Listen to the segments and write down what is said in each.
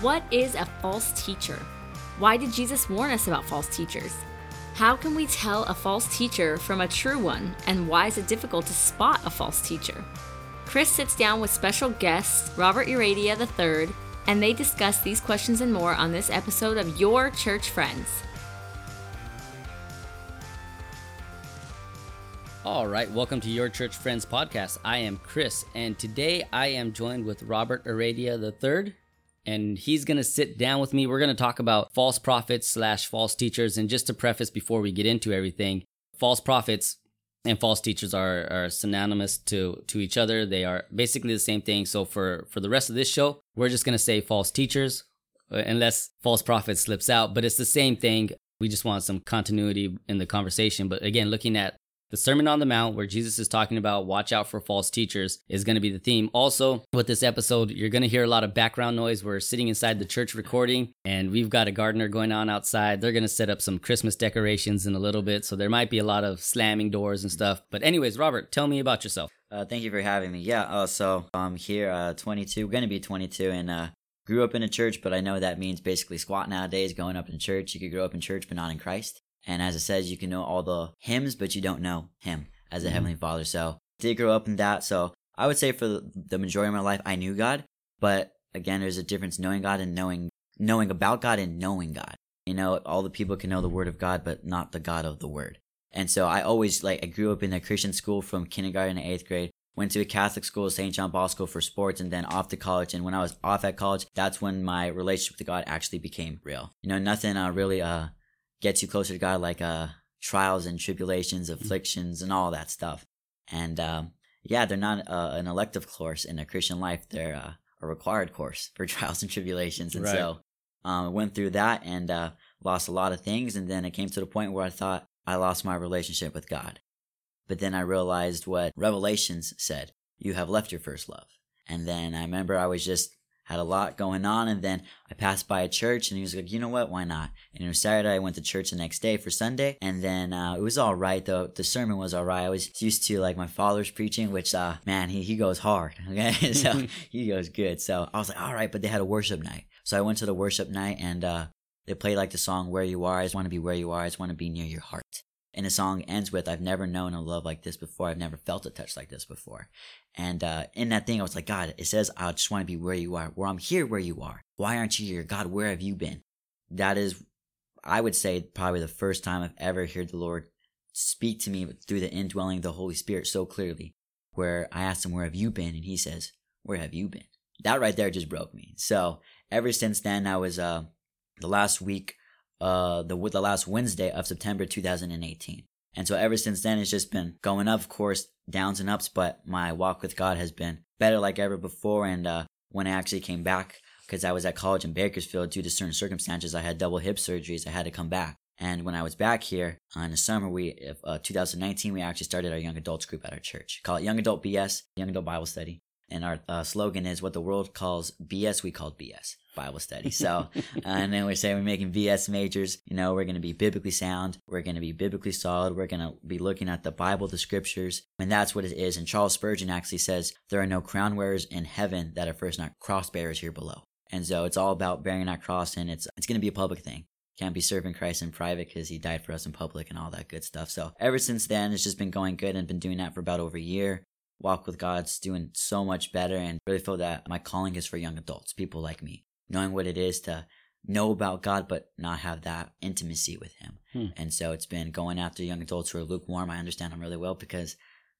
What is a false teacher? Why did Jesus warn us about false teachers? How can we tell a false teacher from a true one, and why is it difficult to spot a false teacher? Chris sits down with special guests Robert Uradia III, and they discuss these questions and more on this episode of Your Church Friends. All right, welcome to Your Church Friends podcast. I am Chris, and today I am joined with Robert Aradia III, and he's going to sit down with me. We're going to talk about false prophets slash false teachers. And just to preface before we get into everything, false prophets and false teachers are, are synonymous to to each other. They are basically the same thing. So for for the rest of this show, we're just going to say false teachers, uh, unless false prophet slips out. But it's the same thing. We just want some continuity in the conversation. But again, looking at the Sermon on the Mount, where Jesus is talking about watch out for false teachers, is going to be the theme. Also, with this episode, you're going to hear a lot of background noise. We're sitting inside the church recording, and we've got a gardener going on outside. They're going to set up some Christmas decorations in a little bit, so there might be a lot of slamming doors and stuff. But, anyways, Robert, tell me about yourself. Uh, thank you for having me. Yeah, uh, so I'm here, uh, 22, going to be 22, and uh, grew up in a church, but I know that means basically squat nowadays, going up in church. You could grow up in church, but not in Christ. And as it says, you can know all the hymns, but you don't know Him as a mm-hmm. Heavenly Father. So did grow up in that. So I would say for the majority of my life, I knew God. But again, there's a difference knowing God and knowing knowing about God and knowing God. You know, all the people can know the Word of God, but not the God of the Word. And so I always like I grew up in a Christian school from kindergarten to eighth grade. Went to a Catholic school, St. John Bosco, for sports, and then off to college. And when I was off at college, that's when my relationship with God actually became real. You know, nothing uh, really uh, gets you closer to God, like uh, trials and tribulations, mm-hmm. afflictions, and all that stuff. And um, yeah, they're not uh, an elective course in a Christian life; they're uh, a required course for trials and tribulations. And right. so um, I went through that and uh, lost a lot of things, and then it came to the point where I thought I lost my relationship with God. But then I realized what Revelations said: "You have left your first love." And then I remember I was just had a lot going on. And then I passed by a church and he was like, you know what? Why not? And it was Saturday. I went to church the next day for Sunday. And then, uh, it was all right though. The sermon was all right. I was used to like my father's preaching, which, uh, man, he, he goes hard. Okay. so he goes good. So I was like, all right, but they had a worship night. So I went to the worship night and, uh, they played like the song Where You Are. I just want to be where you are. I just want to be near your heart. And the song ends with, I've never known a love like this before. I've never felt a touch like this before. And uh, in that thing, I was like, God, it says, I just want to be where you are, where I'm here where you are. Why aren't you here? God, where have you been? That is, I would say, probably the first time I've ever heard the Lord speak to me through the indwelling of the Holy Spirit so clearly, where I asked him, Where have you been? And he says, Where have you been? That right there just broke me. So ever since then, I was, uh, the last week uh, the the last Wednesday of September 2018. And so ever since then, it's just been going up, of course, downs and ups. But my walk with God has been better like ever before. And uh, when I actually came back, because I was at college in Bakersfield due to certain circumstances, I had double hip surgeries. I had to come back. And when I was back here uh, in the summer, we uh, 2019, we actually started our young adults group at our church. Call it Young Adult BS, Young Adult Bible Study. And our uh, slogan is what the world calls BS, we call BS. Bible study. So, and then we say we're making BS majors. You know, we're going to be biblically sound. We're going to be biblically solid. We're going to be looking at the Bible, the scriptures, and that's what it is. And Charles Spurgeon actually says there are no crown wearers in heaven that are first not cross bearers here below. And so it's all about bearing that cross, and it's it's going to be a public thing. Can't be serving Christ in private because He died for us in public and all that good stuff. So ever since then, it's just been going good and been doing that for about over a year walk with God's doing so much better and really feel that my calling is for young adults, people like me knowing what it is to know about God but not have that intimacy with Him. Hmm. And so it's been going after young adults who are lukewarm. I understand them really well because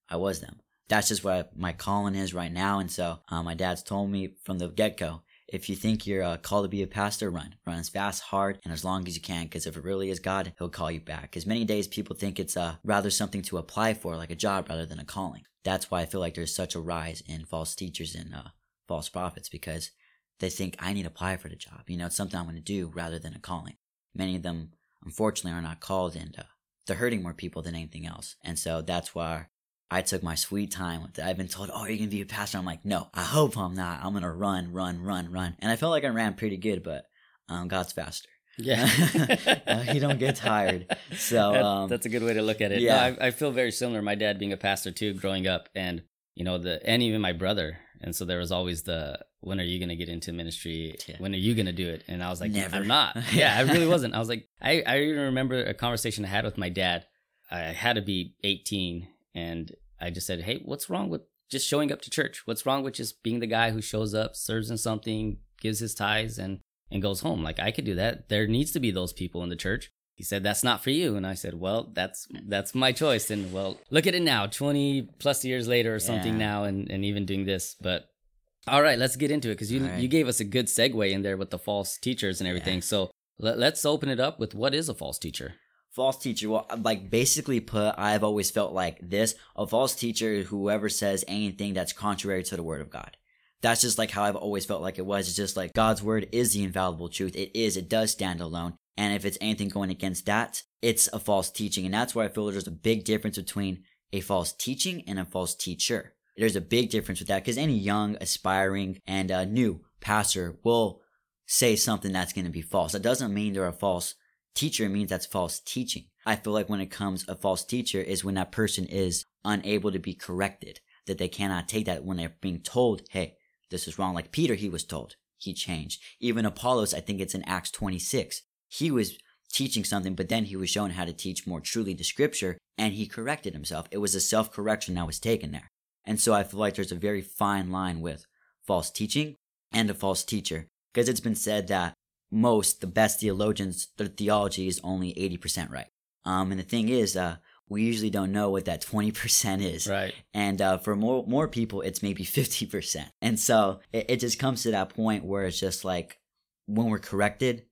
I was them. That's just what my calling is right now. And so uh, my dad's told me from the get go if you think you're uh, called to be a pastor, run. Run as fast, hard, and as long as you can, because if it really is God, He'll call you back. Because many days people think it's uh, rather something to apply for, like a job, rather than a calling. That's why I feel like there's such a rise in false teachers and uh, false prophets, because they think I need to apply for the job. You know, it's something I'm going to do rather than a calling. Many of them, unfortunately, are not called and uh, they're hurting more people than anything else. And so that's why I took my sweet time with it. I've been told, oh, you're going to be a pastor. I'm like, no, I hope I'm not. I'm going to run, run, run, run. And I felt like I ran pretty good, but um, God's faster. Yeah. uh, you don't get tired. So um, that's a good way to look at it. Yeah. No, I, I feel very similar. My dad being a pastor too, growing up, and you know the and even my brother And so there was always the when are you going to get into ministry? Yeah. When are you going to do it? And I was like, Never. I'm not. Yeah, I really wasn't. I was like, I, I even remember a conversation I had with my dad. I had to be 18 and I just said, Hey, what's wrong with just showing up to church? What's wrong with just being the guy who shows up, serves in something, gives his tithes and, and goes home? Like I could do that. There needs to be those people in the church. He said, that's not for you. And I said, well, that's, that's my choice. And well, look at it now, 20 plus years later or something Yeah. now and, and even doing this. But all right, let's get into it because you, right. you gave us a good segue in there with the false teachers and everything. Yeah. So let, let's open it up with what is a false teacher? False teacher. Well, like basically put, I've always felt like this: a false teacher, whoever says anything that's contrary to the word of God. That's just like how I've always felt like it was. It's just like God's word is the infallible truth. It is. It does stand alone. And if it's anything going against that, it's a false teaching. And that's why I feel there's a big difference between a false teaching and a false teacher. There's a big difference with that because any young, aspiring, and uh, new pastor will say something that's going to be false. That doesn't mean they're a false teacher. Means that's false teaching. I feel like when it comes a false teacher is when that person is unable to be corrected, that they cannot take that when they're being told, hey, this is wrong. Like Peter, he was told. He changed. Even Apollos, I think it's in Acts 26. He was teaching something, but then he was shown how to teach more truly the scripture and he corrected himself. It was a self correction that was taken there. And so I feel like there's a very fine line with false teaching and a false teacher because it's been said that most, the best theologians, their theology is only 80% right. Um, and the thing is, uh, we usually don't know what that 20% is. Right. And uh, for more more people, it's maybe 50%. And so it, it just comes to that point where it's just like when we're corrected,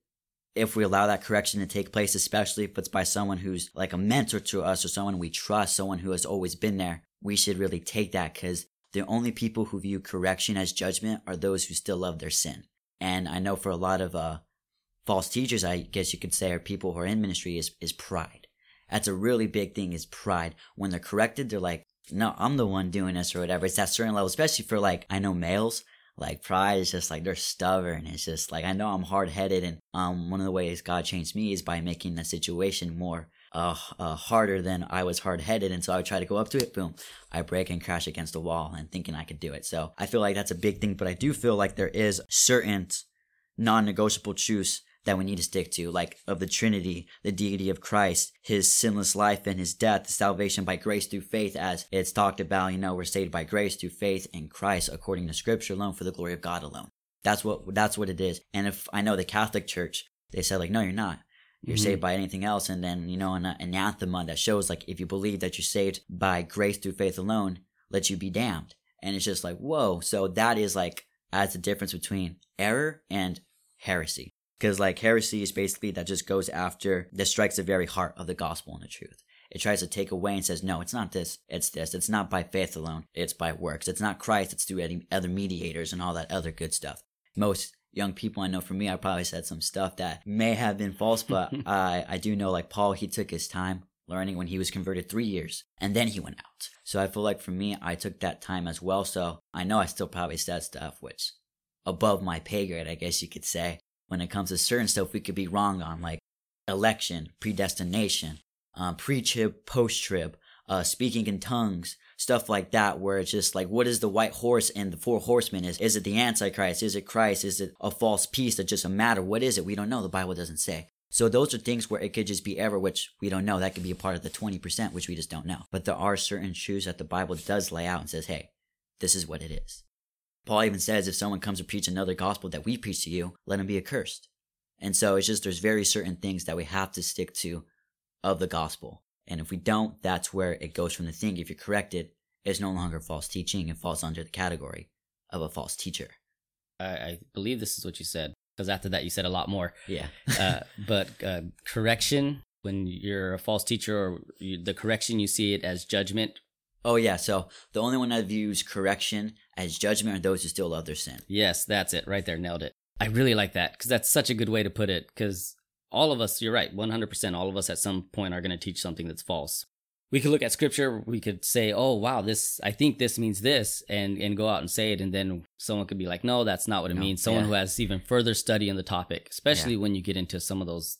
if we allow that correction to take place, especially if it's by someone who's like a mentor to us or someone we trust, someone who has always been there, we should really take that because the only people who view correction as judgment are those who still love their sin. And I know for a lot of uh, false teachers, I guess you could say, or people who are in ministry, is, is pride. That's a really big thing is pride. When they're corrected, they're like, no, I'm the one doing this or whatever. It's that certain level, especially for like, I know males, like pride is just like, they're stubborn. It's just like, I know I'm hard headed. And, um, one of the ways God changed me is by making the situation more, uh, uh, harder than I was hard headed. And so I would try to go up to it. Boom. I break and crash against the wall and thinking I could do it. So I feel like that's a big thing, but I do feel like there is certain non-negotiable truths that we need to stick to, like of the Trinity, the deity of Christ, his sinless life and his death, salvation by grace through faith, as it's talked about, you know, we're saved by grace through faith in Christ according to scripture alone for the glory of God alone. That's what that's what it is. And if I know the Catholic Church, they said like, no, you're not. You're Mhm. saved by anything else, and then you know an anathema that shows like if you believe that you're saved by grace through faith alone, let you be damned. And it's just like whoa. So that is like adds the difference between error and heresy. Because like heresy is basically that just goes after that strikes the very heart of the gospel and the truth. It tries to take away and says, no, it's not this, it's this. It's not by faith alone, it's by works. It's not Christ, it's through any other mediators and all that other good stuff. Most young people I know for me, I probably said some stuff that may have been false, but I, I do know like Paul, he took his time learning when he was converted three years and then he went out. So I feel like for me, I took that time as well. So I know I still probably said stuff which above my pay grade, I guess you could say. When it comes to certain stuff, we could be wrong on like election, predestination, um, pre-trib, post-trib, uh, speaking in tongues, stuff like that, where it's just like, what is the white horse and the four horsemen? Is is it the Antichrist? Is it Christ? Is it a false peace that just a matter? What is it? We don't know. The Bible doesn't say. So those are things where it could just be error, which we don't know. That could be a part of the 20%, which we just don't know. But there are certain truths that the Bible does lay out and says, hey, this is what it is. Paul even says if someone comes to preach another gospel that we preach to you, let him be accursed. And so it's just there's very certain things that we have to stick to of the gospel. And if we don't, that's where it goes from the thing. If you're corrected, it's no longer false teaching. It falls under the category of a false teacher. I, I believe this is what you said because after that you said a lot more. Yeah. uh, but uh, correction when you're a false teacher or you, the correction you see it as judgment oh, yeah. So the only one that views correction as judgment are those who still love their sin. yes that's it right there nailed it i really like that because that's such a good way to put it because all of us you're right 100% all of us at some point are going to teach something that's false we could look at scripture we could say oh wow this i think this means this and and go out and say it and then someone could be like no that's not what it No, means someone yeah. who has even further study on the topic especially when you get into some of those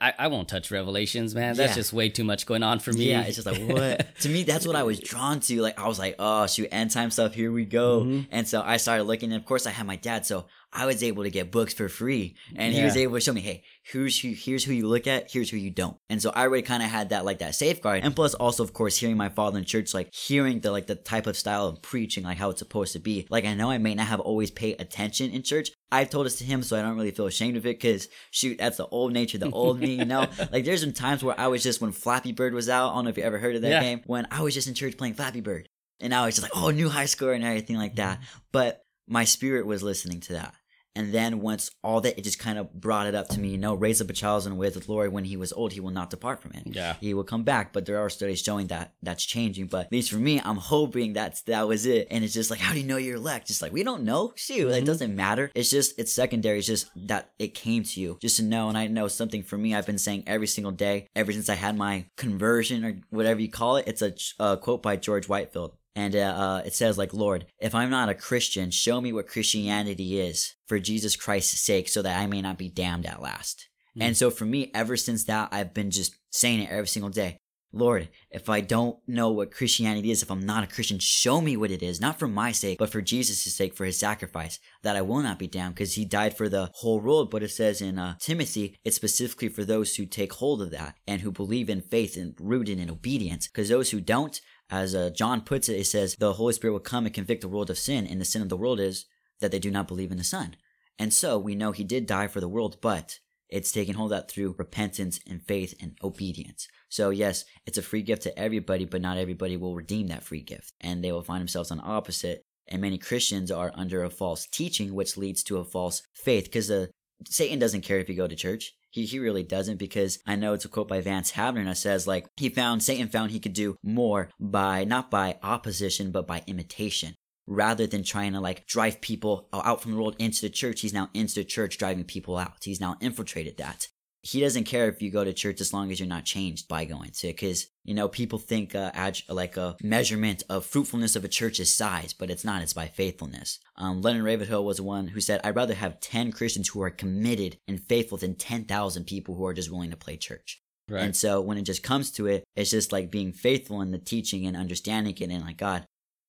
I, I won't touch Revelations, man. That's Yeah. just way too much going on for me. Yeah, it's just like what? to me, that's what I was drawn to. Like I was like, oh shoot, end time stuff. Here we go. Mhm. And so I started looking. And of course, I had my dad, so I was able to get books for free, and he was able to show me, hey, here's who, here's who you look at, here's who you don't. And so I already kind of had that like that safeguard. And plus, also of course, hearing my father in church, like hearing the like the type of style of preaching, like how it's supposed to be. Like I know I may not have always paid attention in church. I've told this to him, so I don't really feel ashamed of it. Cause shoot, that's the old nature, the old me, you know. Like there's been times where I was just when Flappy Bird was out. I don't know if you ever heard of that Yeah. game. When I was just in church playing Flappy Bird, and I was just like, oh, new high score and everything like that. Mm-hmm. But my spirit was listening to that. And then once all that, it just kind of brought it up to me, you know, raise up a child in the way of the Lord. When he was old, he will not depart from it. Yeah. He will come back, but there are studies showing that that's changing. But at least for me, I'm hoping that's that was it. And it's just like, how do you know you're elect? Just like we don't know. Shoot, Mhm. it doesn't matter. It's just it's secondary. It's just that it came to you, just to know. And I know something for me. I've been saying every single day ever since I had my conversion or whatever you call it. It's a uh, quote by George Whitefield. And uh, uh, it says, like, Lord, if I'm not a Christian, show me what Christianity is for Jesus Christ's sake so that I may not be damned at last. Mm. And so for me, ever since that, I've been just saying it every single day. Lord, if I don't know what Christianity is, if I'm not a Christian, show me what it is, not for my sake, but for Jesus' sake, for his sacrifice, that I will not be damned, because he died for the whole world. But it says in uh, Timothy, it's specifically for those who take hold of that and who believe in faith and rooted in obedience. Because those who don't, as uh, John puts it, he says the Holy Spirit will come and convict the world of sin, and the sin of the world is that they do not believe in the Son. And so we know he did die for the world, but it's taken hold of that through repentance and faith and obedience. So yes, it's a free gift to everybody, but not everybody will redeem that free gift. And they will find themselves on the opposite. And many Christians are under a false teaching, which leads to a false faith. Because the Satan doesn't care if you go to church. He, he really doesn't because I know it's a quote by Vance Havner that says like he found Satan found he could do more by not by opposition but by imitation rather than trying to like drive people out from the world into the church. He's now into the church driving people out. He's now infiltrated that. He doesn't care if you go to church as long as you're not changed by going to it. Cause, you know, people think, uh, like a measurement of fruitfulness of a church is size, but it's not. It's by faithfulness. Um, Leonard Ravenhill was the one who said, I'd rather have 10 Christians who are committed and faithful than 10,000 people who are just willing to play church. Right. And so when it just comes to it, it's just like being faithful in the teaching and understanding it and like, God,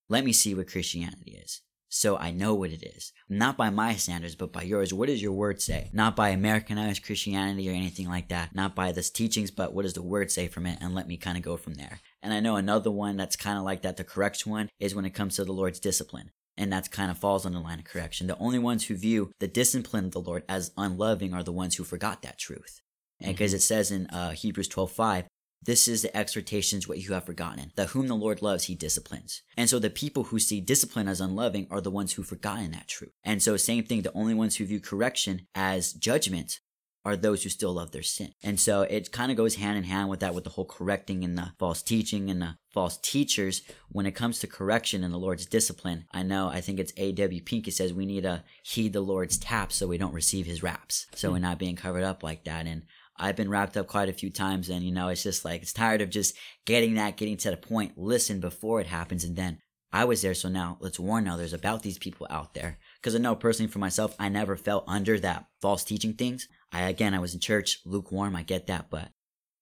let me see what Christianity is. So I know what it is. Not by my standards, but by yours. What does your word say? Not by Americanized Christianity or anything like that. Not by this teachings, but what does the word say from it? And let me kind of go from there. And I know another one that's kind of like that, the correct one, is when it comes to the Lord's discipline. And that's kind of falls on the line of correction. The only ones who view the discipline of the Lord as unloving are the ones who forgot that truth. And because it says in uh, Hebrews 12 5, this is the exhortations what you have forgotten, that whom the Lord loves, he disciplines. And so the people who see discipline as unloving are the ones who've forgotten that truth. And so same thing, the only ones who view correction as judgment are those who still love their sin. And so it kind of goes hand in hand with that, with the whole correcting and the false teaching and the false teachers. When it comes to correction and the Lord's discipline, I know, I think it's A.W. Pink, it says we need to heed the Lord's taps so we don't receive his raps. So we're not being covered up like that. And I've been wrapped up quite a few times and you know, it's just like, it's tired of just getting that, getting to the point, listen before it happens and then I was there, so now let's warn others about these people out there. Because I know personally for myself, I never fell under that false teaching things. I again, I was in church, lukewarm, I get that, but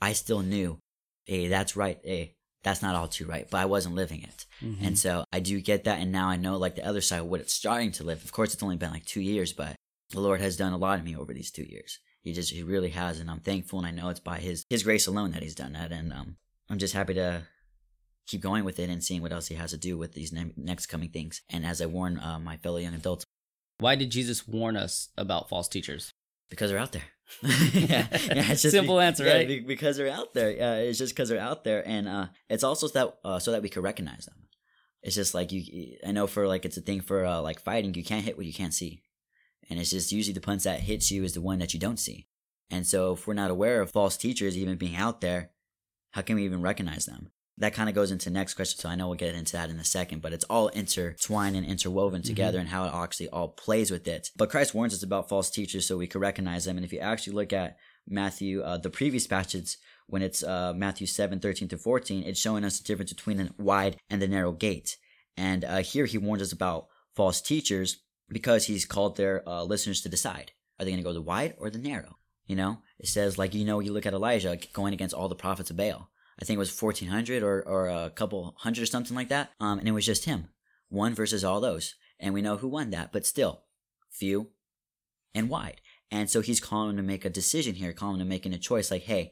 I still knew, hey, that's right, hey, that's not all too right, but I wasn't living it. Mhm. And so I do get that, and now I know like the other side, what it's starting to live. Of course, it's only been like two years, but the Lord has done a lot of me over these two years. He just, he really has, and I'm thankful, and I know it's by His His grace alone that He's done that, and um, I'm just happy to keep going with it and seeing what else He has to do with these ne- next coming things. And as I warn uh, my fellow young adults, Why did Jesus warn us about false teachers? because they're out there. yeah, yeah, it's just Simple answer, yeah, right? be- because they're out there. Yeah, it's just because they're out there, and uh, it's also so that uh, so that we can recognize them. It's just like you. I know for like it's a thing for uh, like fighting. You can't hit what you can't see, and it's just usually the punch that hits you is the one that you don't see. And so if we're not aware of false teachers even being out there, how can we even recognize them? That kind of goes into the next question. So I know we'll get into that in a second, but it's all intertwined and interwoven together and how it actually all plays with it. But Christ warns us about false teachers so we can recognize them. And if you actually look at Matthew, uh, the previous passage, when it's uh, Matthew 7, 13 to 14, it's showing us the difference between the wide and the narrow gate. And uh, here he warns us about false teachers because he's called their uh, listeners to decide. Are they going to go the wide or the narrow? You know, it says like you know you look at Elijah going against all the prophets of Baal. I think it was fourteen hundred or or a couple hundred or something like that. Um, and it was just him, one versus all those, and we know who won that. But still, few and wide. And so he's calling to make a decision here, calling to making a choice. Like, hey,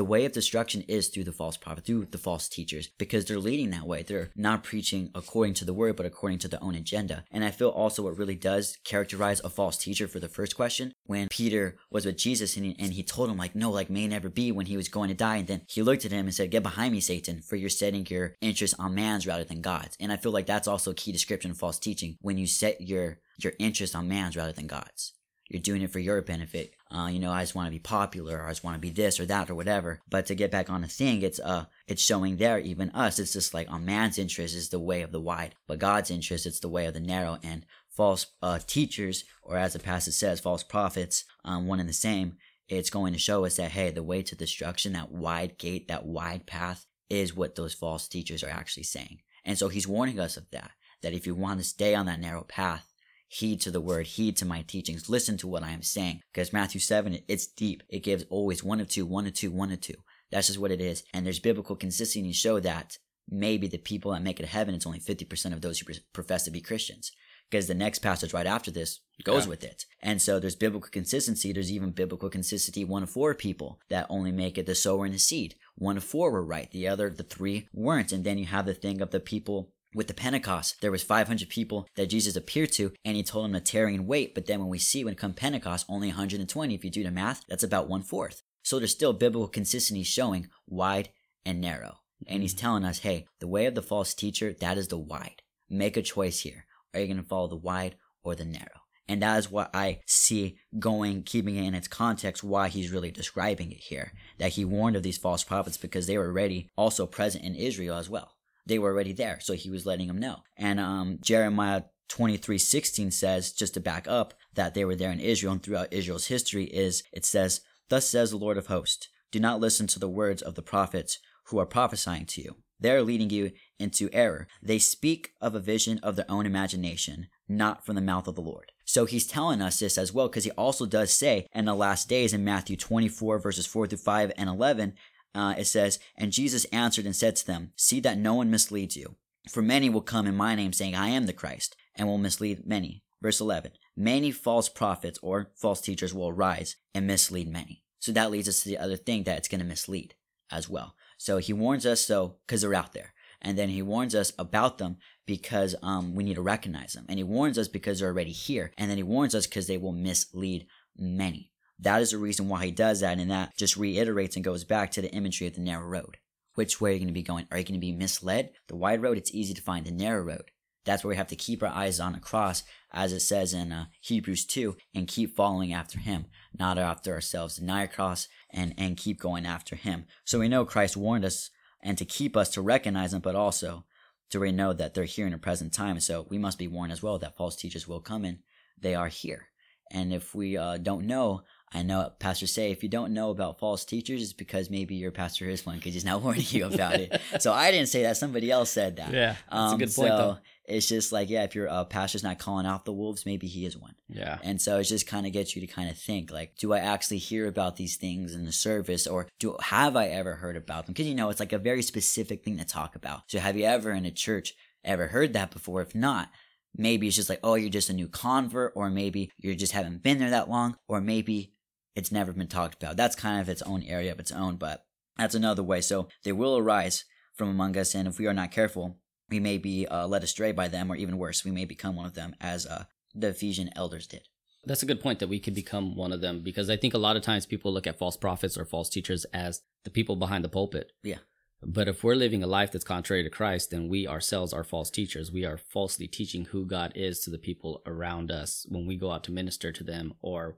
the way of destruction is through the false prophet, through the false teachers, because they're leading that way. They're not preaching according to the word, but according to their own agenda. And I feel also what really does characterize a false teacher for the first question, when Peter was with Jesus and he, and he told him, like, no, like, may never be when he was going to die. And then he looked at him and said, get behind me, Satan, for you're setting your interest on man's rather than God's. And I feel like that's also a key description of false teaching when you set your, your interest on man's rather than God's. You're doing it for your benefit. Uh, you know, I just want to be popular, or I just want to be this or that or whatever. But to get back on the thing, it's uh, it's showing there, even us, it's just like on man's interest is the way of the wide, but God's interest, it's the way of the narrow. And false uh, teachers, or as the passage says, false prophets, um, one and the same. It's going to show us that hey, the way to destruction, that wide gate, that wide path, is what those false teachers are actually saying. And so he's warning us of that. That if you want to stay on that narrow path, heed to the word, heed to my teachings, listen to what I am saying. Because Matthew 7, it's deep. It gives always one of two, one of two, one of two. That's just what it is. And there's biblical consistency to show that maybe the people that make it to heaven, it's only 50% of those who profess to be Christians. Because the next passage right after this goes yeah. with it. And so there's biblical consistency. There's even biblical consistency. One of four people that only make it the sower and the seed. One of four were right. The other, the three weren't. And then you have the thing of the people with the Pentecost, there was 500 people that Jesus appeared to, and he told them to tarry and wait. But then when we see when come Pentecost, only 120. If you do the math, that's about one fourth. So there's still biblical consistency showing wide and narrow. And he's mm-hmm. telling us, hey, the way of the false teacher, that is the wide. Make a choice here. Are you going to follow the wide or the narrow? And that is what I see going, keeping it in its context, why he's really describing it here. That he warned of these false prophets because they were already also present in Israel as well they were already there. So he was letting them know. And um, Jeremiah 23 16 says, just to back up, that they were there in Israel and throughout Israel's history, is it says, Thus says the Lord of hosts, do not listen to the words of the prophets who are prophesying to you. They are leading you into error. They speak of a vision of their own imagination, not from the mouth of the Lord. So he's telling us this as well, because he also does say in the last days in Matthew 24, verses 4 through 5 and 11, uh, it says, And Jesus answered and said to them, See that no one misleads you. For many will come in my name, saying, I am the Christ, and will mislead many. Verse 11 Many false prophets or false teachers will arise and mislead many. So that leads us to the other thing that it's going to mislead as well. So he warns us, so because they're out there. And then he warns us about them because um, we need to recognize them. And he warns us because they're already here. And then he warns us because they will mislead many. That is the reason why he does that, and that just reiterates and goes back to the imagery of the narrow road. Which way are you going to be going? Are you going to be misled? The wide road, it's easy to find. The narrow road, that's where we have to keep our eyes on the cross, as it says in uh, Hebrews 2, and keep following after him, not after ourselves. Deny our cross and, and keep going after him. So we know Christ warned us and to keep us to recognize them, but also to we know that they're here in the present time. So we must be warned as well that false teachers will come in. They are here. And if we uh, don't know, I know pastors say if you don't know about false teachers, it's because maybe your pastor is one because he's not warning you about it. so I didn't say that; somebody else said that. Yeah, that's um, a good point. So though. it's just like, yeah, if your uh, pastor's not calling out the wolves, maybe he is one. Yeah. And so it just kind of gets you to kind of think, like, do I actually hear about these things in the service, or do have I ever heard about them? Because you know, it's like a very specific thing to talk about. So have you ever in a church ever heard that before? If not, maybe it's just like, oh, you're just a new convert, or maybe you just haven't been there that long, or maybe it's never been talked about. That's kind of its own area of its own, but that's another way. So they will arise from among us, and if we are not careful, we may be uh, led astray by them, or even worse, we may become one of them, as uh, the Ephesian elders did. That's a good point that we could become one of them because I think a lot of times people look at false prophets or false teachers as the people behind the pulpit. Yeah. But if we're living a life that's contrary to Christ, then we ourselves are false teachers. We are falsely teaching who God is to the people around us when we go out to minister to them or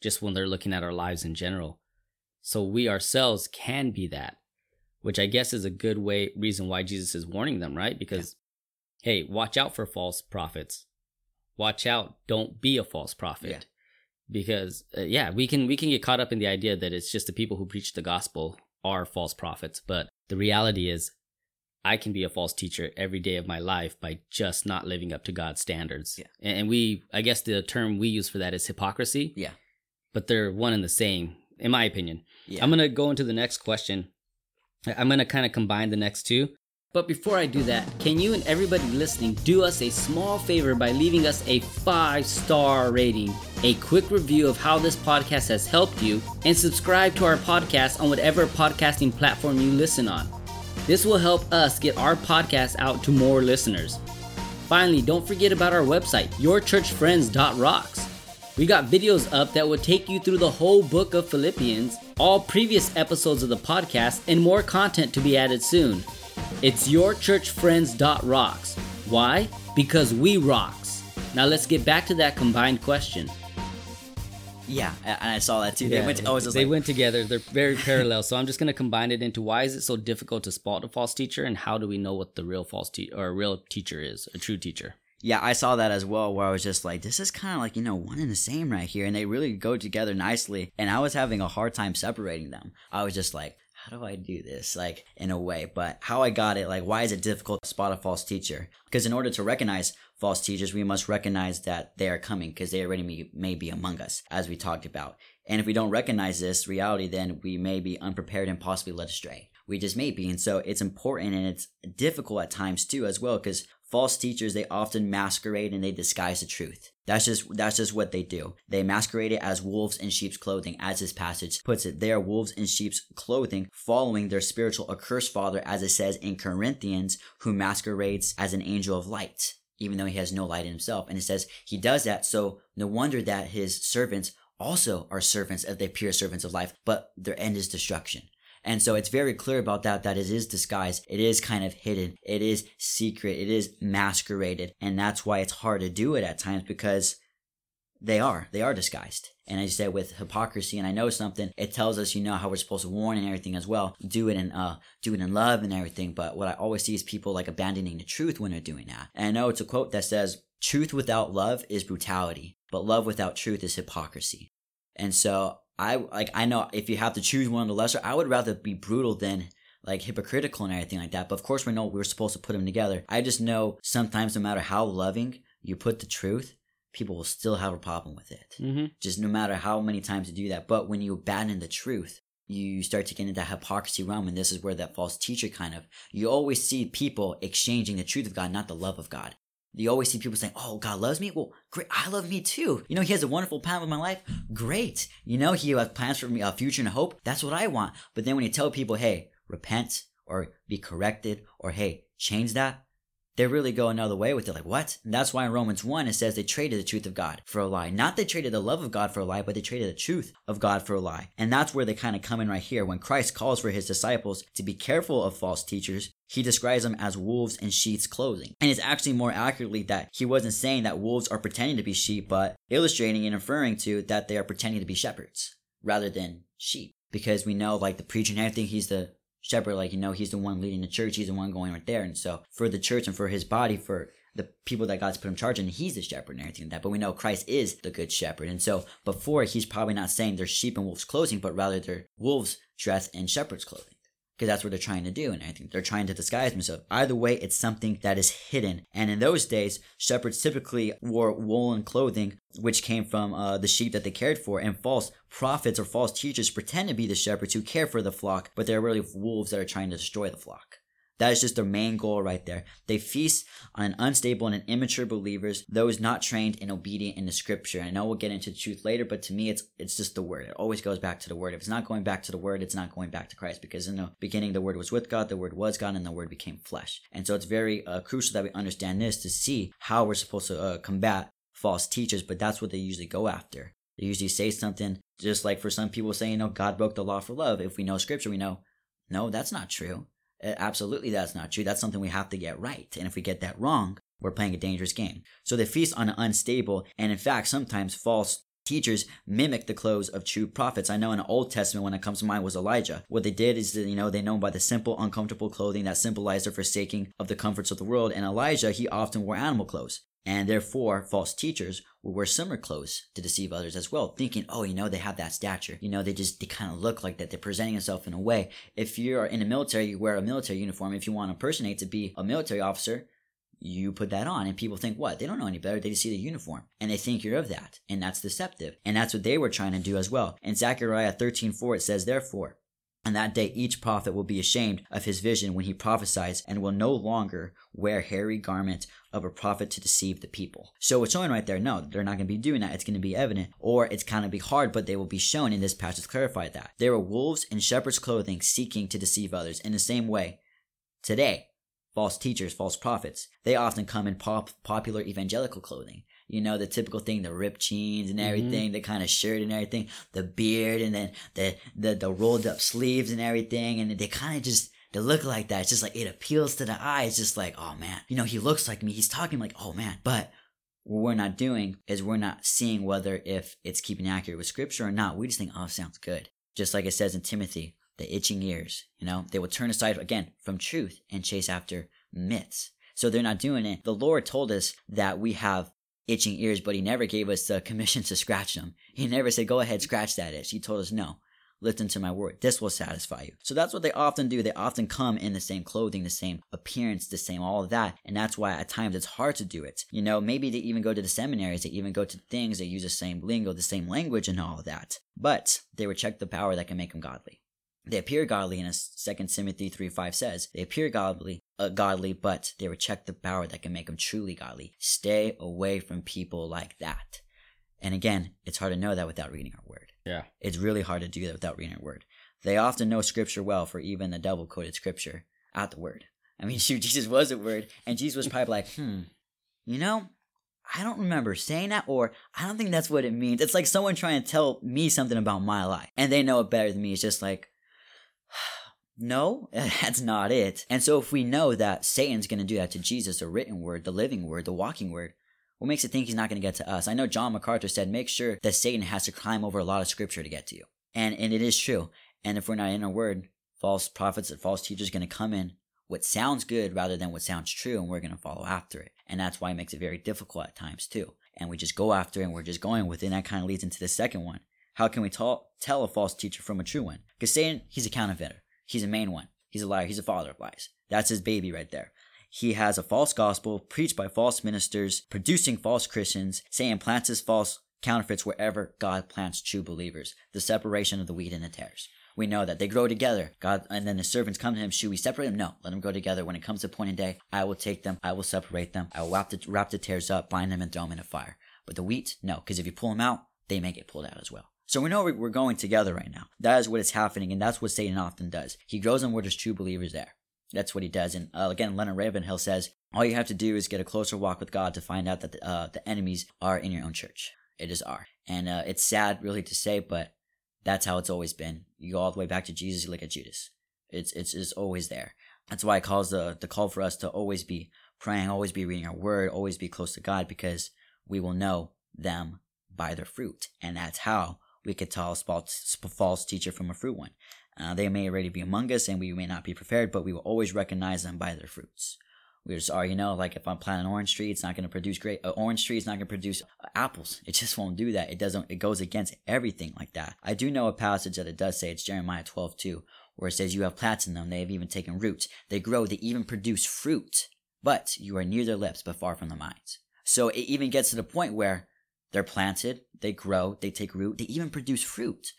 just when they're looking at our lives in general. So we ourselves can be that, which I guess is a good way reason why Jesus is warning them, right? Because yeah. hey, watch out for false prophets. Watch out, don't be a false prophet. Yeah. Because uh, yeah, we can we can get caught up in the idea that it's just the people who preach the gospel are false prophets, but the reality is I can be a false teacher every day of my life by just not living up to God's standards. Yeah. And we, I guess the term we use for that is hypocrisy. Yeah but they're one and the same, in my opinion. Yeah. I'm gonna go into the next question. I'm gonna kind of combine the next two. But before I do that, can you and everybody listening do us a small favor by leaving us a five star rating, a quick review of how this podcast has helped you, and subscribe to our podcast on whatever podcasting platform you listen on? This will help us get our podcast out to more listeners. Finally, don't forget about our website, yourchurchfriends.rocks. We got videos up that will take you through the whole book of Philippians, all previous episodes of the podcast, and more content to be added soon. It's yourchurchfriends.rocks. Why? Because we rocks. Now let's get back to that combined question. Yeah, and I saw that too. they went. To, was they like, went together. They're very parallel. So I'm just going to combine it into why is it so difficult to spot a false teacher, and how do we know what the real false te- or a real teacher is, a true teacher? Yeah, I saw that as well, where I was just like, this is kind of like, you know, one and the same right here. And they really go together nicely. And I was having a hard time separating them. I was just like, how do I do this? Like, in a way. But how I got it, like, why is it difficult to spot a false teacher? Because in order to recognize false teachers, we must recognize that they are coming because they already may, may be among us, as we talked about. And if we don't recognize this reality, then we may be unprepared and possibly led astray. We just may be. And so it's important and it's difficult at times too, as well, because false teachers they often masquerade and they disguise the truth. That's just that's just what they do. They masquerade it as wolves in sheep's clothing as this passage puts it. They are wolves in sheep's clothing following their spiritual accursed father as it says in corinthians who masquerades as an angel of light even though he has no light in himself. And it says he does that so no wonder that his servants also are servants of the pure servants of life but their end is destruction and so it's very clear about that, that it is disguised. It is kind of hidden. It is secret. It is masqueraded. And that's why it's hard to do it at times because they are. They are disguised. And as you said, with hypocrisy, and I know something, it tells us, you know, how we're supposed to warn and everything as well. Do it in, uh, do it in love and everything. But what I always see is people like abandoning the truth when they're doing that. And I know it's a quote that says, truth without love is brutality, but love without truth is hypocrisy. And so I like I know if you have to choose one of the lesser, I would rather be brutal than like hypocritical and everything like that. But of course, we know we're supposed to put them together. I just know sometimes, no matter how loving you put the truth, people will still have a problem with it. Mm-hmm. Just no matter how many times you do that. But when you abandon the truth, you start to get into that hypocrisy realm, and this is where that false teacher kind of. You always see people exchanging the truth of God, not the love of God. You always see people saying, "Oh, God loves me." Well, great, I love me too. You know, He has a wonderful plan with my life. Great. You know, He has plans for me, a future and a hope. That's what I want. But then when you tell people, "Hey, repent," or "Be corrected," or "Hey, change that," they really go another way with it. Like, what? And that's why in Romans 1 it says they traded the truth of God for a lie. Not they traded the love of God for a lie, but they traded the truth of God for a lie. And that's where they kind of come in right here. When Christ calls for his disciples to be careful of false teachers, he describes them as wolves in sheep's clothing. And it's actually more accurately that he wasn't saying that wolves are pretending to be sheep, but illustrating and inferring to that they are pretending to be shepherds rather than sheep. Because we know, like the preacher and everything, he's the shepherd, like, you know, he's the one leading the church, he's the one going right there. And so for the church and for his body, for the people that God's put in charge, and he's the shepherd and everything like that. But we know Christ is the good shepherd. And so before, he's probably not saying they're sheep in wolves' clothing, but rather they're wolves dressed in shepherd's clothing. Because that's what they're trying to do, and I think they're trying to disguise themselves. Either way, it's something that is hidden. And in those days, shepherds typically wore woolen clothing, which came from uh, the sheep that they cared for, and false prophets or false teachers pretend to be the shepherds who care for the flock, but they're really wolves that are trying to destroy the flock. That is just their main goal right there. They feast on unstable and immature believers, those not trained and obedient in the scripture. And I know we'll get into truth later, but to me, it's it's just the word. It always goes back to the word. If it's not going back to the word, it's not going back to Christ. Because in the beginning, the word was with God, the word was God, and the word became flesh. And so it's very uh, crucial that we understand this to see how we're supposed to uh, combat false teachers. But that's what they usually go after. They usually say something just like for some people saying, you know, God broke the law for love. If we know scripture, we know, no, that's not true. Uh, Absolutely, that's not true. That's something we have to get right. And if we get that wrong, we're playing a dangerous game. So they feast on unstable and, in fact, sometimes false teachers mimic the clothes of true prophets. I know in the Old Testament, when it comes to mind, was Elijah. What they did is you know, they know by the simple, uncomfortable clothing that symbolized their forsaking of the comforts of the world. And Elijah, he often wore animal clothes. And therefore, false teachers will wear similar clothes to deceive others as well, thinking, oh, you know, they have that stature. You know, they just, they kind of look like that. They're presenting themselves in a way. If you're in the military, you wear a military uniform. If you want to impersonate to be a military officer, you put that on and people think what they don't know any better they just see the uniform and they think you're of that and that's deceptive and that's what they were trying to do as well in zechariah 13 4 it says therefore on that day, each prophet will be ashamed of his vision when he prophesies and will no longer wear hairy garment of a prophet to deceive the people. So it's showing right there, no, they're not going to be doing that. It's going to be evident, or it's kind of be hard, but they will be shown in this passage clarified that. They were wolves in shepherd's clothing seeking to deceive others. In the same way, today, false teachers, false prophets, they often come in pop, popular evangelical clothing you know, the typical thing, the ripped jeans and mm-hmm. everything, mm-hmm. the kind of shirt and everything, the beard and then the, the, the rolled up sleeves and everything. And they kind of just, they look like that. It's just like, it appeals to the eye. It's just like, oh man, you know, he looks like me. He's talking like, oh man. But what we're not doing is we're not seeing whether if it's keeping accurate with scripture or not. We just think, oh, sounds good. Just like it says in Timothy, the itching ears, you know, they will turn aside again from truth and chase after myths. So they're not doing it. The Lord told us that we have itching ears, but he never gave us the commission to scratch them. He never said, go ahead, scratch that itch. He told us, no, listen to my word. This will satisfy you. So that's what they often do. They often come in the same clothing, the same appearance, the same all of that. And that's why at times it's hard to do it. You know, maybe they even go to the seminaries, they even go to things, they use the same lingo, the same language and all of that. But they reject the power that can make them godly. They appear godly, and as 2 Timothy 3 5 says, they appear godly, uh, godly, but they reject the power that can make them truly godly. Stay away from people like that. And again, it's hard to know that without reading our word. Yeah. It's really hard to do that without reading a word. They often know scripture well, for even the devil quoted scripture at the word. I mean, Jesus was a word, and Jesus was probably like, hmm, you know, I don't remember saying that, or I don't think that's what it means. It's like someone trying to tell me something about my life, and they know it better than me. It's just like, no, that's not it. And so if we know that Satan's going to do that to Jesus, the written word, the living word, the walking word, what makes it think he's not going to get to us? I know John MacArthur said, make sure that Satan has to climb over a lot of scripture to get to you. And, and it is true. And if we're not in our word, false prophets and false teachers are going to come in what sounds good rather than what sounds true, and we're going to follow after it. And that's why it makes it very difficult at times too. And we just go after it and we're just going with it. And that kind of leads into the second one. How can we tell, tell a false teacher from a true one? Because Satan, he's a counterfeiter. He's a main one. He's a liar. He's a father of lies. That's his baby right there. He has a false gospel preached by false ministers, producing false Christians. Satan plants his false counterfeits wherever God plants true believers. The separation of the wheat and the tares. We know that they grow together. God, and then the servants come to him. Should we separate them? No, let them grow together. When it comes to appointed day, I will take them. I will separate them. I will wrap the, wrap the tares up, bind them, and throw them in a fire. But the wheat, no, because if you pull them out, they may get pulled out as well. So we know we're going together right now. That is what is happening, and that's what Satan often does. He grows them where there's true believers there. That's what he does. And uh, again, Leonard Ravenhill says, all you have to do is get a closer walk with God to find out that the, uh, the enemies are in your own church. It is are. And uh, it's sad, really, to say, but that's how it's always been. You go all the way back to Jesus, you look at Judas. It's, it's, it's always there. That's why it calls the, the call for us to always be praying, always be reading our word, always be close to God, because we will know them by their fruit. And that's how we could tell a false teacher from a true one. Uh, they may already be among us and we may not be prepared, but we will always recognize them by their fruits. We just are, you know, like if I'm planting an orange tree, it's not going to produce great. Uh, orange tree is not going to produce uh, apples. It just won't do that. It doesn't. It goes against everything like that. I do know a passage that it does say it's Jeremiah 12 2, where it says, "You have plants in them; they have even taken root. They grow. They even produce fruit. But you are near their lips, but far from their minds." So it even gets to the point where they're planted, they grow, they take root, they even produce fruit.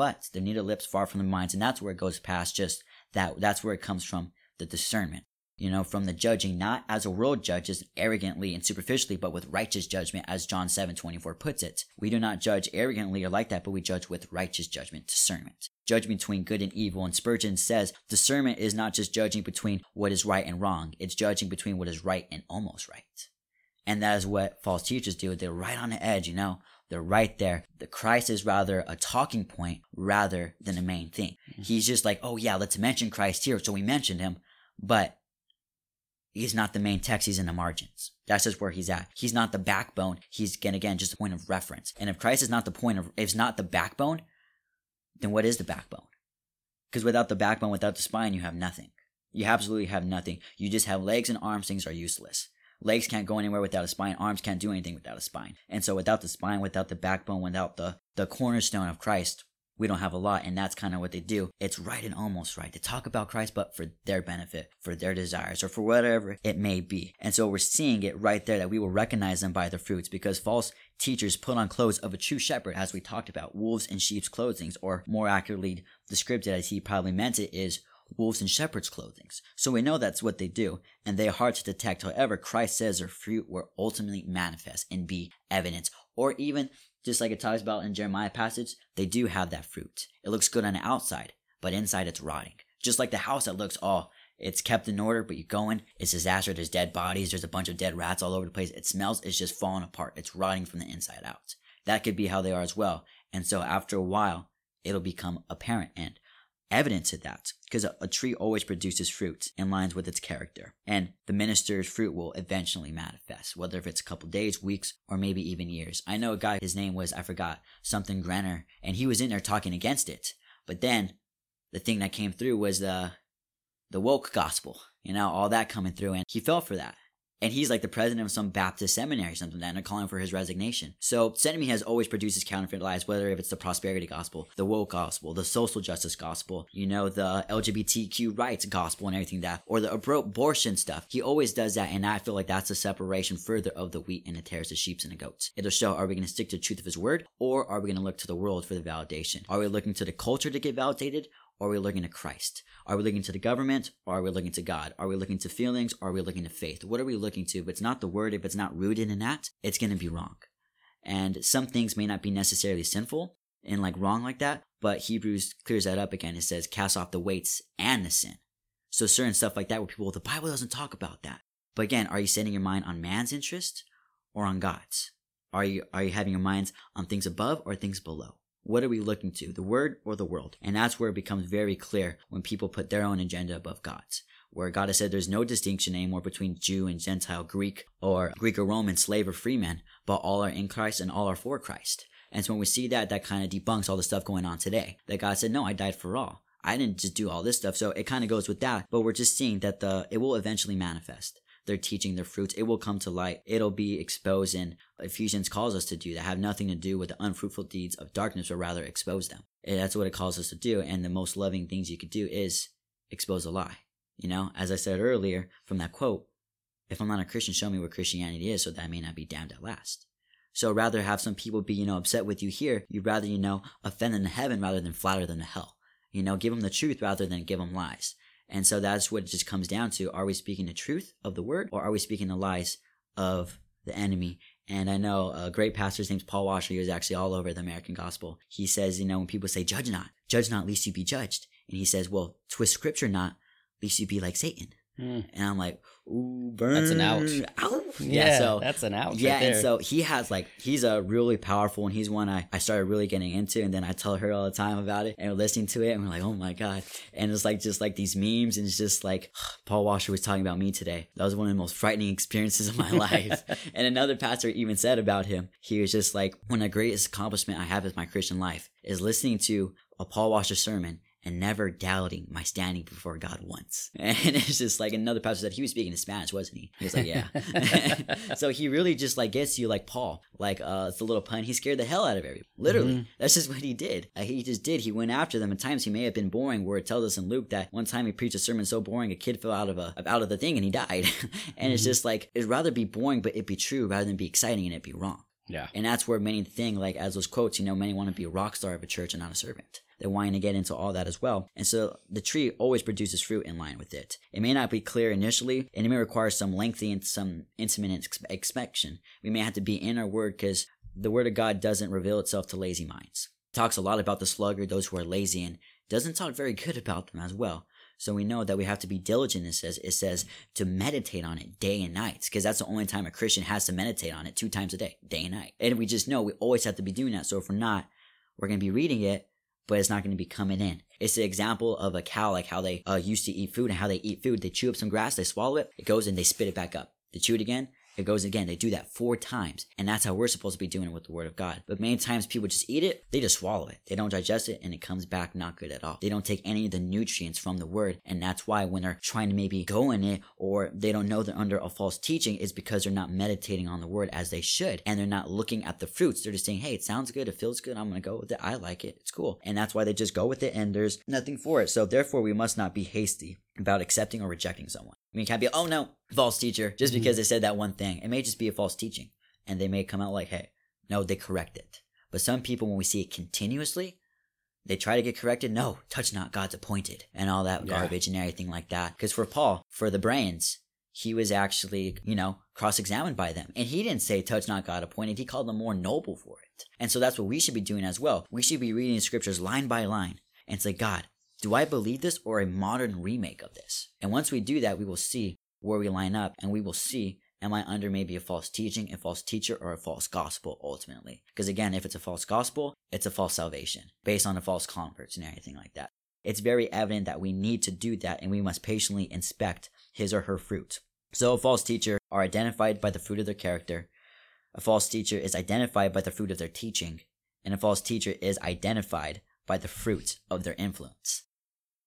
But they're neither lips far from the minds, and that's where it goes past just that. That's where it comes from the discernment. You know, from the judging, not as a world judges arrogantly and superficially, but with righteous judgment, as John 7 24 puts it. We do not judge arrogantly or like that, but we judge with righteous judgment, discernment. Judgment between good and evil. And Spurgeon says discernment is not just judging between what is right and wrong, it's judging between what is right and almost right. And that is what false teachers do. They're right on the edge, you know? They're right there. The Christ is rather a talking point rather than a main thing. Mm-hmm. He's just like, oh yeah, let's mention Christ here. So we mentioned him, but he's not the main text. He's in the margins. That's just where he's at. He's not the backbone. He's again, again, just a point of reference. And if Christ is not the point of, if not the backbone, then what is the backbone? Because without the backbone, without the spine, you have nothing. You absolutely have nothing. You just have legs and arms. Things are useless. Legs can't go anywhere without a spine. Arms can't do anything without a spine. And so without the spine, without the backbone, without the, the cornerstone of Christ, we don't have a lot. And that's kind of what they do. It's right and almost right. They talk about Christ, but for their benefit, for their desires, or for whatever it may be. And so we're seeing it right there that we will recognize them by their fruits because false teachers put on clothes of a true shepherd, as we talked about, wolves in sheep's clothing, or more accurately described as he probably meant it is wolves in shepherd's clothing. So we know that's what they do, and they are hard to detect. However, Christ says their fruit will ultimately manifest and be evidence, or even just like it talks about in Jeremiah passage, they do have that fruit. It looks good on the outside, but inside it's rotting. Just like the house that looks all it's kept in order, but you go in, it's a disaster. There's dead bodies. There's a bunch of dead rats all over the place. It smells. It's just falling apart. It's rotting from the inside out. That could be how they are as well. And so after a while, it'll become apparent and evident of that because a, a, tree always produces fruit in lines with its character and the minister's fruit will eventually manifest whether if it's a couple days weeks or maybe even years. I know a guy his name was i forgot something grenner and he was in there talking against it. But then the thing that came through was the the woke gospel you know all that coming through and he fell for that and he's like the president of some Baptist seminary something, and they're calling for his resignation. So Enemy has always produced his counterfeit lies, whether if it's the prosperity gospel, the woke gospel, the social justice gospel, you know, the LGBTQ rights gospel and everything that, or the abortion stuff. He always does that, and I feel like that's a separation further of the wheat and the tares, the sheep and the goats. It'll show are we going to stick to the truth of his word, or are we going to look to the world for the validation? Are we looking to the culture to get validated, are we looking to Christ? Are we looking to the government are we looking to God? Are we looking to feelings are we looking to faith? What are we looking to? If it's not the word, if it's not rooted in that, it's going to be wrong. And some things may not be necessarily sinful and like wrong like that, but Hebrews clears that up again. It says, cast off the weights and the sin. So certain stuff like that where people, the Bible doesn't talk about that. But again, are you setting your mind on man's interest or on God's? Are you, are you having your minds on things above or things below? What are we looking to, the word or the world? And that's where it becomes very clear when people put their own agenda above God's. Where God has said there's no distinction anymore between Jew and Gentile, Greek or Greek or Roman, slave or free man, but all are in Christ and all are for Christ. And so when we see that, that kind of debunks all the stuff going on today. That God said, no, I died for all. I didn't just do all this stuff. So it kind of goes with that. But we're just seeing that the, it will eventually manifest their teaching, their fruits, it will come to light. It'll be exposed. And Ephesians calls us to do that, have nothing to do with the unfruitful deeds of darkness, but rather expose them. And that's what it calls us to do. And the most loving things you could do is expose a lie. You know, as I said earlier from that quote, if I'm not a Christian, show me what Christianity is so that I may not be damned at last. So rather have some people be, you know, upset with you here, you'd rather, you know, offend them to heaven rather than flatter them to hell. You know, give them the truth rather than give them lies. And so that's what it just comes down to. Are we speaking the truth of the word or are we speaking the lies of the enemy? And I know a great pastor's name's Paul Washer. He was actually all over the American gospel. He says, you know, when people say, judge not, judge not, lest you be judged. And he says, well, twist scripture not, lest you be like Satan. Mm. And I'm like, ooh, burn. That's an ouch. Ouch. Yeah, yeah, so that's an ouch. Yeah, right and so he has like he's a really powerful, and he's one I, I started really getting into, and then I tell her all the time about it, and we're listening to it, and we're like, oh my god, and it's like just like these memes, and it's just like Paul Washer was talking about me today. That was one of the most frightening experiences of my life. and another pastor even said about him, he was just like, one of the greatest accomplishment I have in my Christian life is listening to a Paul Washer sermon and never doubting my standing before God once. And it's just like another pastor said he was speaking in Spanish, wasn't he? He was like, yeah. so he really just like gets you like Paul, like uh, it's a little pun. He scared the hell out of everybody. Literally, mm-hmm. that's just what he did. Uh, he just did. He went after them. At times he may have been boring. Where it tells us in Luke that one time he preached a sermon so boring a kid fell out of a out of the thing and he died. and mm-hmm. it's just like it'd rather be boring, but it be true rather than be exciting and it be wrong. Yeah. And that's where many thing, like as those quotes, you know, many want to be a rock star of a church and not a servant. They're wanting to get into all that as well. And so the tree always produces fruit in line with it. It may not be clear initially, and it may require some lengthy and some intimate inspection. We may have to be in our word because the word of God doesn't reveal itself to lazy minds. It talks a lot about the sluggard, those who are lazy, and doesn't talk very good about them as well. So we know that we have to be diligent. It says it says to meditate on it day and night, because that's the only time a Christian has to meditate on it two times a day, day and night. And we just know we always have to be doing that. So if we're not, we're going to be reading it but it's not going to be coming in. It's the example of a cow, like how they uh, used to eat food and how they eat food. They chew up some grass, they swallow it, it goes and they spit it back up. They chew it again, It goes again. They do that four times. And that's how we're supposed to be doing it with the word of God. But many times people just eat it, they just swallow it. They don't digest it and it comes back not good at all. They don't take any of the nutrients from the word. And that's why when they're trying to maybe go in it or they don't know they're under a false teaching is because they're not meditating on the word as they should. And they're not looking at the fruits. They're just saying, hey, it sounds good. It feels good. I'm going to go with it. I like it. It's cool. And that's why they just go with it and there's nothing for it. So therefore we must not be hasty about accepting or rejecting someone. I mean, it can't be, oh no, false teacher, just mm-hmm. because they said that one thing. It may just be a false teaching. And they may come out like, hey, no, they correct it. But some people, when we see it continuously, they try to get corrected. No, touch not God's appointed and all that Yeah. garbage and everything like that. Because for Paul, for the Bereans, he was actually, you know, cross examined by them. And he didn't say, touch not God appointed. He called them more noble for it. And so that's what we should be doing as well. We should be reading the scriptures line by line and say, God, do I believe this or a modern remake of this? And once we do that, we will see where we line up and we will see am I under maybe a false teaching, a false teacher, or a false gospel ultimately? Because again, if it's a false gospel, it's a false salvation based on a false converts and everything like that. It's very evident that we need to do that and we must patiently inspect his or her fruit. So a false teacher are identified by the fruit of their character. A false teacher is identified by the fruit of their teaching. And a false teacher is identified by the fruit of their influence.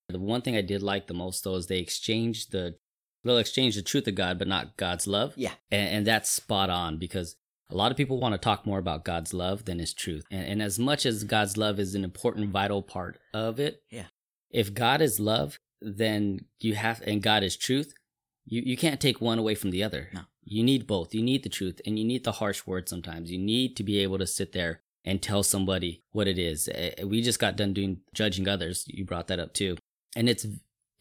The one thing I did like the most though is they exchanged the they'll exchange the truth of God, but not God's love. Yeah. And, and that's spot on because a lot of people want to talk more about God's love than his truth. And, and as much as God's love is an important, vital part of it, Yeah. if God is love, then you have, and God is truth, you, you can't take one away from the other. No. You need both. You need the truth and you need the harsh word sometimes. You need to be able to sit there and tell somebody what it is. Eh, We just got done doing judging others. You brought that up too. And it's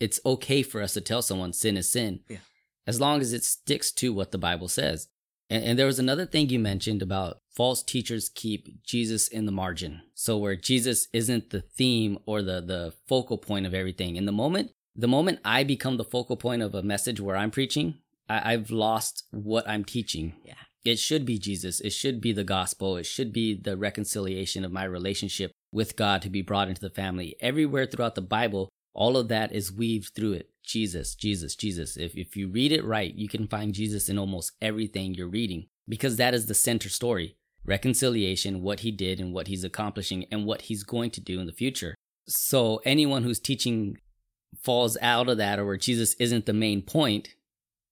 it's okay for us to tell someone sin is sin. Yeah. As long as it sticks to what the Bible says. And, and there was another thing you mentioned about false teachers keep Jesus in the margin. So where Jesus isn't the theme or the the focal point of everything. In the moment, the moment I become the focal point of a message where I'm preaching, I, I've lost what I'm teaching. Yeah. It should be Jesus. It should be the gospel. It should be the reconciliation of my relationship with God to be brought into the family. Everywhere throughout the Bible, all of that is weaved through it. Jesus, Jesus, Jesus. If, if you read it right, you can find Jesus in almost everything you're reading because that is the center story reconciliation, what he did and what he's accomplishing and what he's going to do in the future. So anyone who's teaching falls out of that or where Jesus isn't the main point,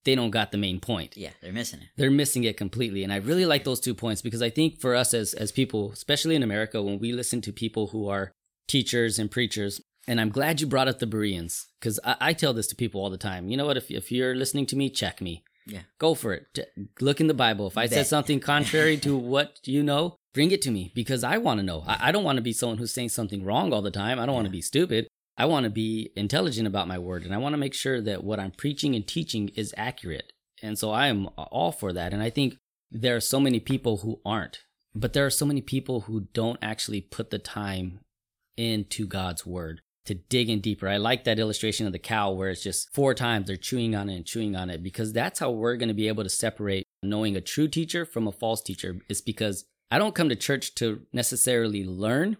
they don't got the main point Yeah, they're missing it. they're missing it completely and i really like those two points because i think for us as as people especially in america when we listen to people who are teachers and preachers and i'm glad you brought up the bereans because I, I tell this to people all the time. You know what? If, if you're listening to me check me. Yeah. go for it. Look in the bible. If i said something contrary to what you know bring it to me because i want to know. I, I don't want to be someone who's saying something wrong all the time. I don't want to be stupid. I want to be intelligent about my word and I want to make sure that what I'm preaching and teaching is accurate. And so I am all for that. And I think there are so many people who aren't, but there are so many people who don't actually put the time into God's word to dig in deeper. I like that illustration of the cow where it's just four times they're chewing on it and chewing on it because that's how we're going to be able to separate knowing a true teacher from a false teacher. It's because I don't come to church to necessarily learn.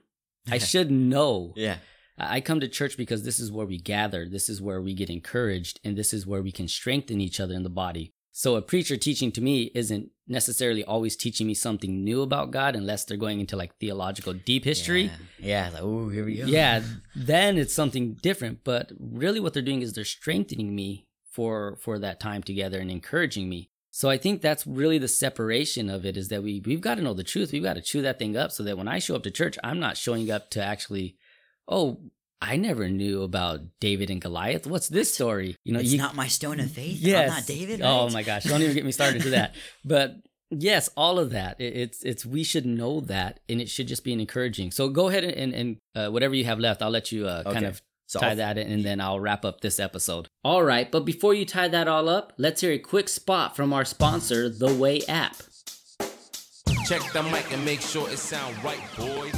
I should know Yeah. I I come to church because this is where we gather, this is where we get encouraged, and this is where we can strengthen each other in the body. So a preacher teaching to me isn't necessarily always teaching me something new about God unless they're going into like theological deep history. Yeah. yeah like, oh, here we go. Yeah, then it's something different, but really what they're doing is they're strengthening me for for that time together and encouraging me. So I think that's really the separation of it is that we we've got to know the truth. We've got to chew that thing up so that when I show up to church, I'm not showing up to actually, oh, I never knew about David and Goliath. What's this story? You know, It's you, not my stone of faith. yes. I'm not David. Oh my gosh, don't even get me started to that. But yes, all of that. It, it's it's we should know that, and it should just be an encouraging. So go ahead and and, and uh, whatever you have left, I'll let you uh, kind of So tie I'll- that in, and then I'll wrap up this episode. All right, but before you tie that all up, let's hear a quick spot from our sponsor, The Way app. Check the mic and make sure it sound right, boys.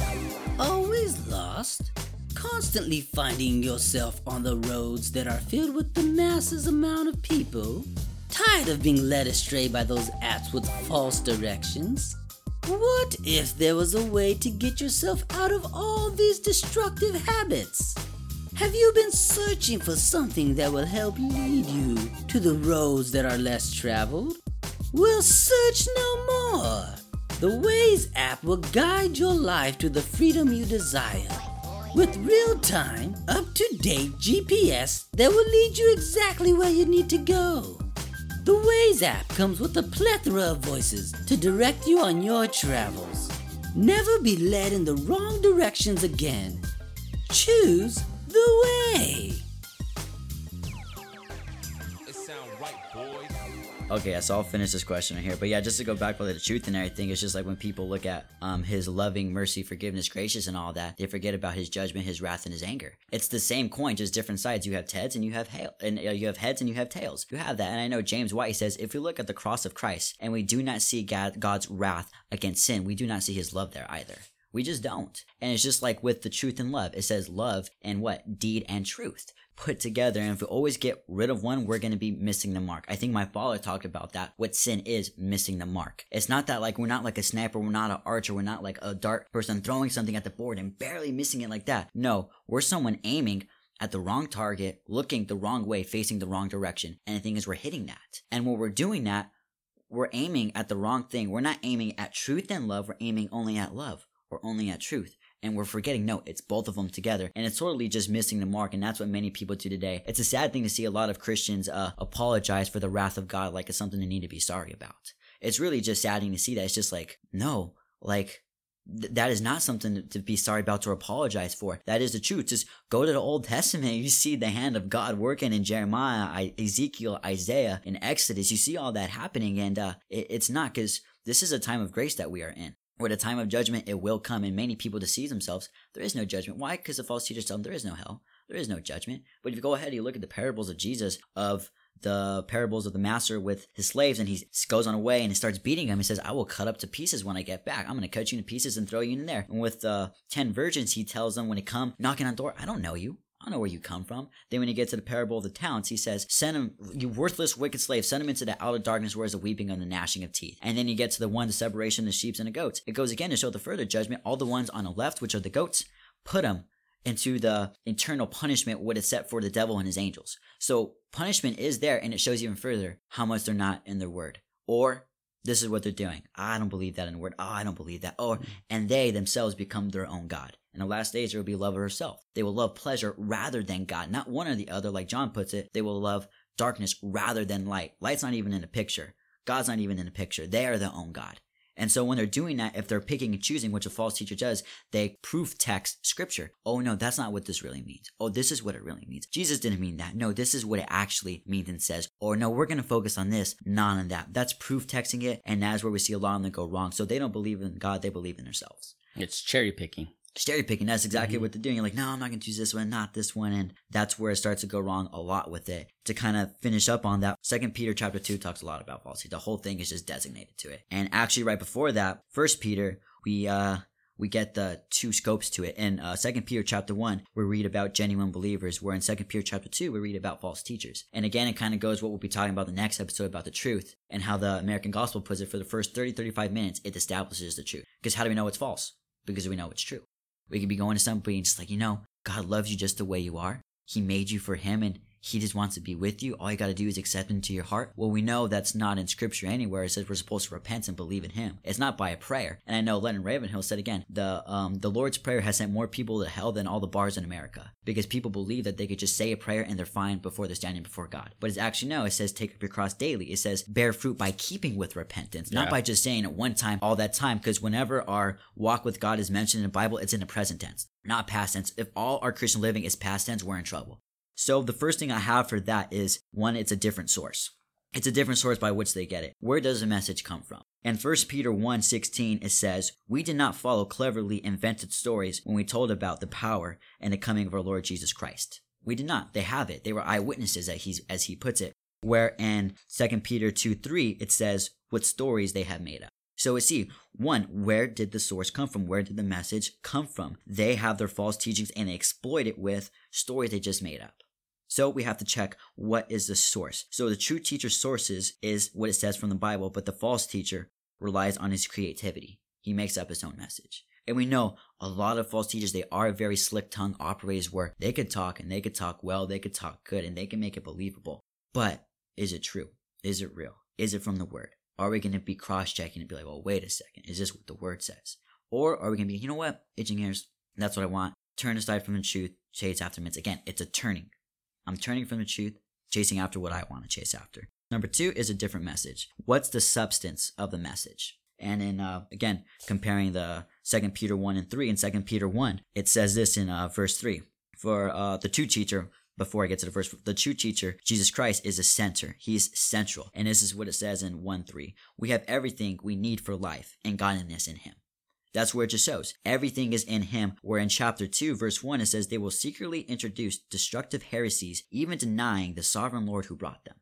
Always lost? Constantly finding yourself on the roads that are filled with the masses amount of people? Tired of being led astray by those apps with false directions? What if there was a way to get yourself out of all these destructive habits? Have you been searching for something that will help lead you to the roads that are less traveled? Well, search no more. The Waze app will guide your life to the freedom you desire. With real time, up to date GPS that will lead you exactly where you need to go. The Waze app comes with a plethora of voices to direct you on your travels. Never be led in the wrong directions again. Choose the way. Okay, so I'll finish this question right here. But yeah, just to go back with the truth and everything, it's just like when people look at um his loving, mercy, forgiveness, gracious, and all that, they forget about his judgment, his wrath, and his anger. It's the same coin, just different sides. You have heads and you have hail, and uh, you have heads and you have tails. You have that, and I know James White says if we look at the cross of Christ and we do not see God, God's wrath against sin, we do not see His love there either. We just don't. And it's just like with the truth and love. It says love and what? Deed and truth put together. And if we always get rid of one, we're going to be missing the mark. I think my father talked about that. What sin is missing the mark. It's not that like we're not like a sniper, we're not an archer, we're not like a dart person throwing something at the board and barely missing it like that. No, we're someone aiming at the wrong target, looking the wrong way, facing the wrong direction. And the thing is, we're hitting that. And when we're doing that, we're aiming at the wrong thing. We're not aiming at truth and love, we're aiming only at love or only at truth. And we're forgetting, no, it's both of them together. And it's totally just missing the mark. And that's what many people do today. It's a sad thing to see a lot of Christians uh, apologize for the wrath of God like it's something they need to be sorry about. It's really just saddening to see that. It's just like, no, like, th- that is not something to be sorry about or apologize for. That is the truth. Just go to the Old Testament. You see the hand of God working in Jeremiah, I- Ezekiel, Isaiah, in Exodus. You see all that happening. And uh, it- it's not because this is a time of grace that we are in. Or the time of judgment, it will come, and many people deceive themselves. There is no judgment. Why? Because the false teachers tell them there is no hell. There is no judgment. But if you go ahead and you look at the parables of Jesus, of the parables of the master with his slaves, and he goes on away and he starts beating them. He says, I will cut up to pieces when I get back. I'm going to cut you into pieces and throw you in there. And with the 10 virgins, he tells them when they come knocking on the door, I don't know you. I don't know where you come from. Then when he gets to the parable of the talents, he says, Send him, you worthless, wicked slave, send him into the outer darkness where is the weeping and the gnashing of teeth. And then you get to the one, the separation of the sheep and the goats. It goes again to show the further judgment. All the ones on the left, which are the goats, put them into the eternal punishment what is set for the devil and his angels. So punishment is there and it shows even further how much they're not in their word. Or this is what they're doing. Ah, I don't believe that in the word. Oh, I don't believe that. Or and they themselves become their own God. In the last days, there will be love of herself. They will love pleasure rather than God. Not one or the other, like John puts it. They will love darkness rather than light. Light's not even in the picture. God's not even in the picture. They are their own God. And so when they're doing that, if they're picking and choosing, which a false teacher does, they proof text scripture. Oh no, that's not what this really means. Oh, this is what it really means. Jesus didn't mean that. No, this is what it actually means and says. Or no, we're going to focus on this, not on that. That's proof texting it. And that's where we see a lot of them go wrong. So they don't believe in God. They believe in themselves It's cherry picking. Cherry picking. That's exactly what they're doing. You're like, no, I'm not going to choose this one, not this one. And that's where it starts to go wrong a lot with it. To kind of finish up on that, Second Peter chapter 2 talks a lot about falsity. The whole thing is just designated to it. And actually, right before that, First Peter, we, uh, we get the two scopes to it. In uh, 2 Peter chapter 1, we read about genuine believers, where in 2 Peter chapter 2, we read about false teachers. And again, it kind of goes what we'll be talking about the next episode about the truth and how the American gospel puts it for the first 30, 35 minutes, it establishes the truth. Because how do we know it's false? Because we know it's true. We could be going to somebody and just like, you know, God loves you just the way you are. He made you for Him and He just wants to be with you. All you got to do is accept Him into your heart. Well, we know that's not in Scripture anywhere. It says we're supposed to repent and believe in Him. It's not by a prayer. And I know Leonard Ravenhill said again, the um the Lord's Prayer has sent more people to hell than all the bars in America because people believe that they could just say a prayer and they're fine before they're standing before God. But it's actually no. It says take up your cross daily. It says bear fruit by keeping with repentance, not Yeah. by just saying it one time all that time. Because whenever our walk with God is mentioned in the Bible, it's in the present tense, not past tense. If all our Christian living is past tense, we're in trouble. So the first thing I have for that is one, it's a different source. It's a different source by which they get it. Where does the message come from? In 1 Peter 1:16 it says, "We did not follow cleverly invented stories when we told about the power and the coming of our Lord Jesus Christ." We did not. They have it. They were eyewitnesses that he's as he puts it. Where in 2 Peter 2:3 it says what stories they have made up. So we see one, where did the source come from? Where did the message come from? They have their false teachings and they exploit it with stories they just made up. So we have to check what is the source. So the true teacher's sources is what it says from the Bible, but the false teacher relies on his creativity. He makes up his own message. And we know a lot of false teachers, they are very slick tongue operators where they could talk and they could talk well, they could talk good, and they can make it believable. But is it true? Is it real? Is it from the word? Are we going to be cross checking and be like, well, wait a second, is this what the word says? Or are we going to be, you know what, itching ears, that's what I want. Turn aside from the truth, chase after myths. Again, it's a turning. I'm turning from the truth, chasing after what I want to chase after. Number two is a different message. What's the substance of the message? And in uh, again comparing the Second Peter one and three and Second Peter one, it says this in uh, verse three for uh, the true teacher. Before I get to the verse, the true teacher, Jesus Christ, is the center. He's central, and this is what it says in one three. We have everything we need for life and godliness in Him. That's where it just shows. Everything is in him. Where in chapter 2, verse 1, it says, They will secretly introduce destructive heresies, even denying the sovereign Lord who brought them.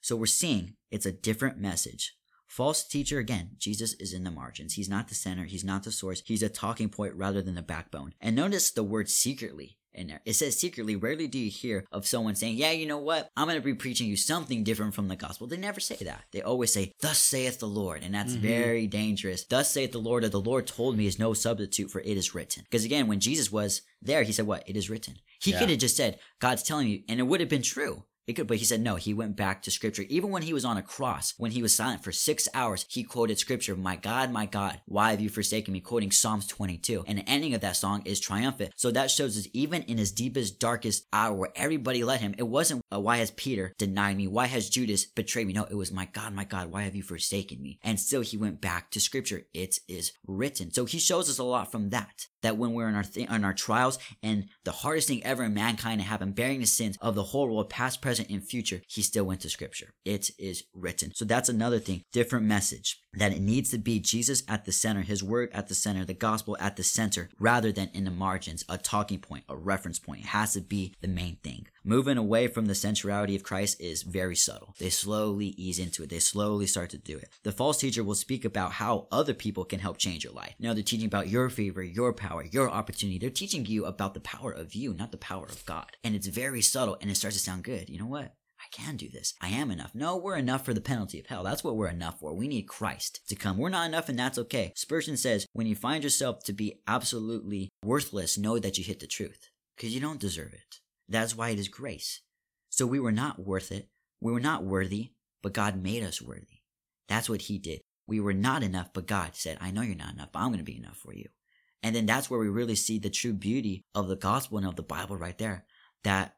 So we're seeing it's a different message. False teacher, again, Jesus is in the margins. He's not the center. He's not the source. He's a talking point rather than the backbone. And notice the word secretly in there. It says secretly. Rarely do you hear of someone saying, Yeah, you know what? I'm going to be preaching you something different from the gospel. They never say that. They always say, Thus saith the Lord. And that's mm-hmm. very dangerous. Thus saith the Lord, or the Lord told me is no substitute for it is written. Because again, when Jesus was there, he said, What? It is written. He yeah. could have just said, God's telling you, and it would have been true. It could, but he said no. He went back to scripture. Even when he was on a cross, when he was silent for six hours, he quoted scripture, My God, my God, why have you forsaken me? Quoting Psalms 22. And the ending of that song is triumphant. So that shows us even in his deepest, darkest hour where everybody let him, it wasn't, uh, why has Peter denied me? Why has Judas betrayed me? No, it was, My God, my God, why have you forsaken me? And still he went back to scripture. It is written. So he shows us a lot from that that when we're in our th- in our trials and the hardest thing ever in mankind to happen, bearing the sins of the whole world, past, present, and future, he still went to scripture. It is written. So that's another thing, different message that it needs to be Jesus at the center, his word at the center, the gospel at the center, rather than in the margins, a talking point, a reference point. It has to be the main thing. Moving away from the centrality of Christ is very subtle. They slowly ease into it. They slowly start to do it. The false teacher will speak about how other people can help change your life. Now they're teaching about your favor, your power, your opportunity. They're teaching you about the power of you, not the power of God. And it's very subtle and it starts to sound good. You know what? Can do this. I am enough. No, we're enough for the penalty of hell. That's what we're enough for. We need Christ to come. We're not enough and that's okay. Spurgeon says, when you find yourself to be absolutely worthless, know that you hit the truth because you don't deserve it. That's why it is grace. So we were not worth it. We were not worthy, but God made us worthy. That's what he did. We were not enough, but God said, I know you're not enough, but I'm going to be enough for you. And then that's where we really see the true beauty of the gospel and of the Bible right there. That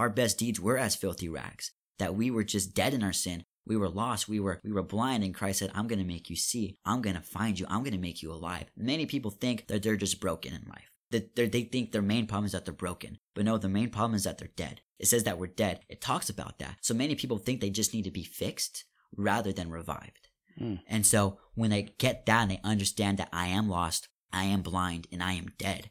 our best deeds were as filthy rags, that we were just dead in our sin. We were lost. We were, we were blind. And Christ said, I'm going to make you see. I'm going to find you. I'm going to make you alive. Many people think that they're just broken in life. That they think their main problem is that they're broken. But no, the main problem is that they're dead. It says that we're dead. It talks about that. So many people think they just need to be fixed rather than revived. Mm. And so when they get that and they understand that I am lost, I am blind, and I am dead,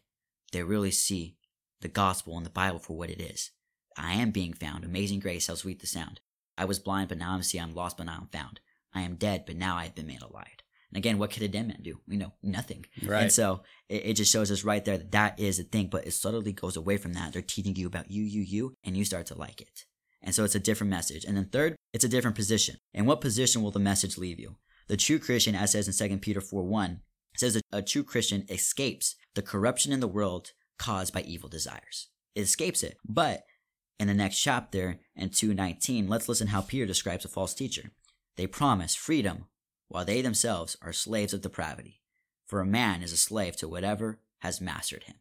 they really see the gospel and the Bible for what it is. I am being found. Amazing grace, how sweet the sound. I was blind, but now I'm see. I'm lost, but now I'm found. I am dead, but now I have been made alive. And again, what could a dead man do? You know, nothing. Right. And so it, it, just shows us right there that that is a thing, but it subtly goes away from that. They're teaching you about you, you, you, and you start to like it. And so it's a different message. And then third, it's a different position. And what position will the message leave you? The true Christian, as says in 2 Peter 4 1, says that a true Christian escapes the corruption in the world caused by evil desires. It escapes it. But in the next chapter, in 219, let's listen how Peter describes a false teacher. They promise freedom, while they themselves are slaves of depravity. For a man is a slave to whatever has mastered him.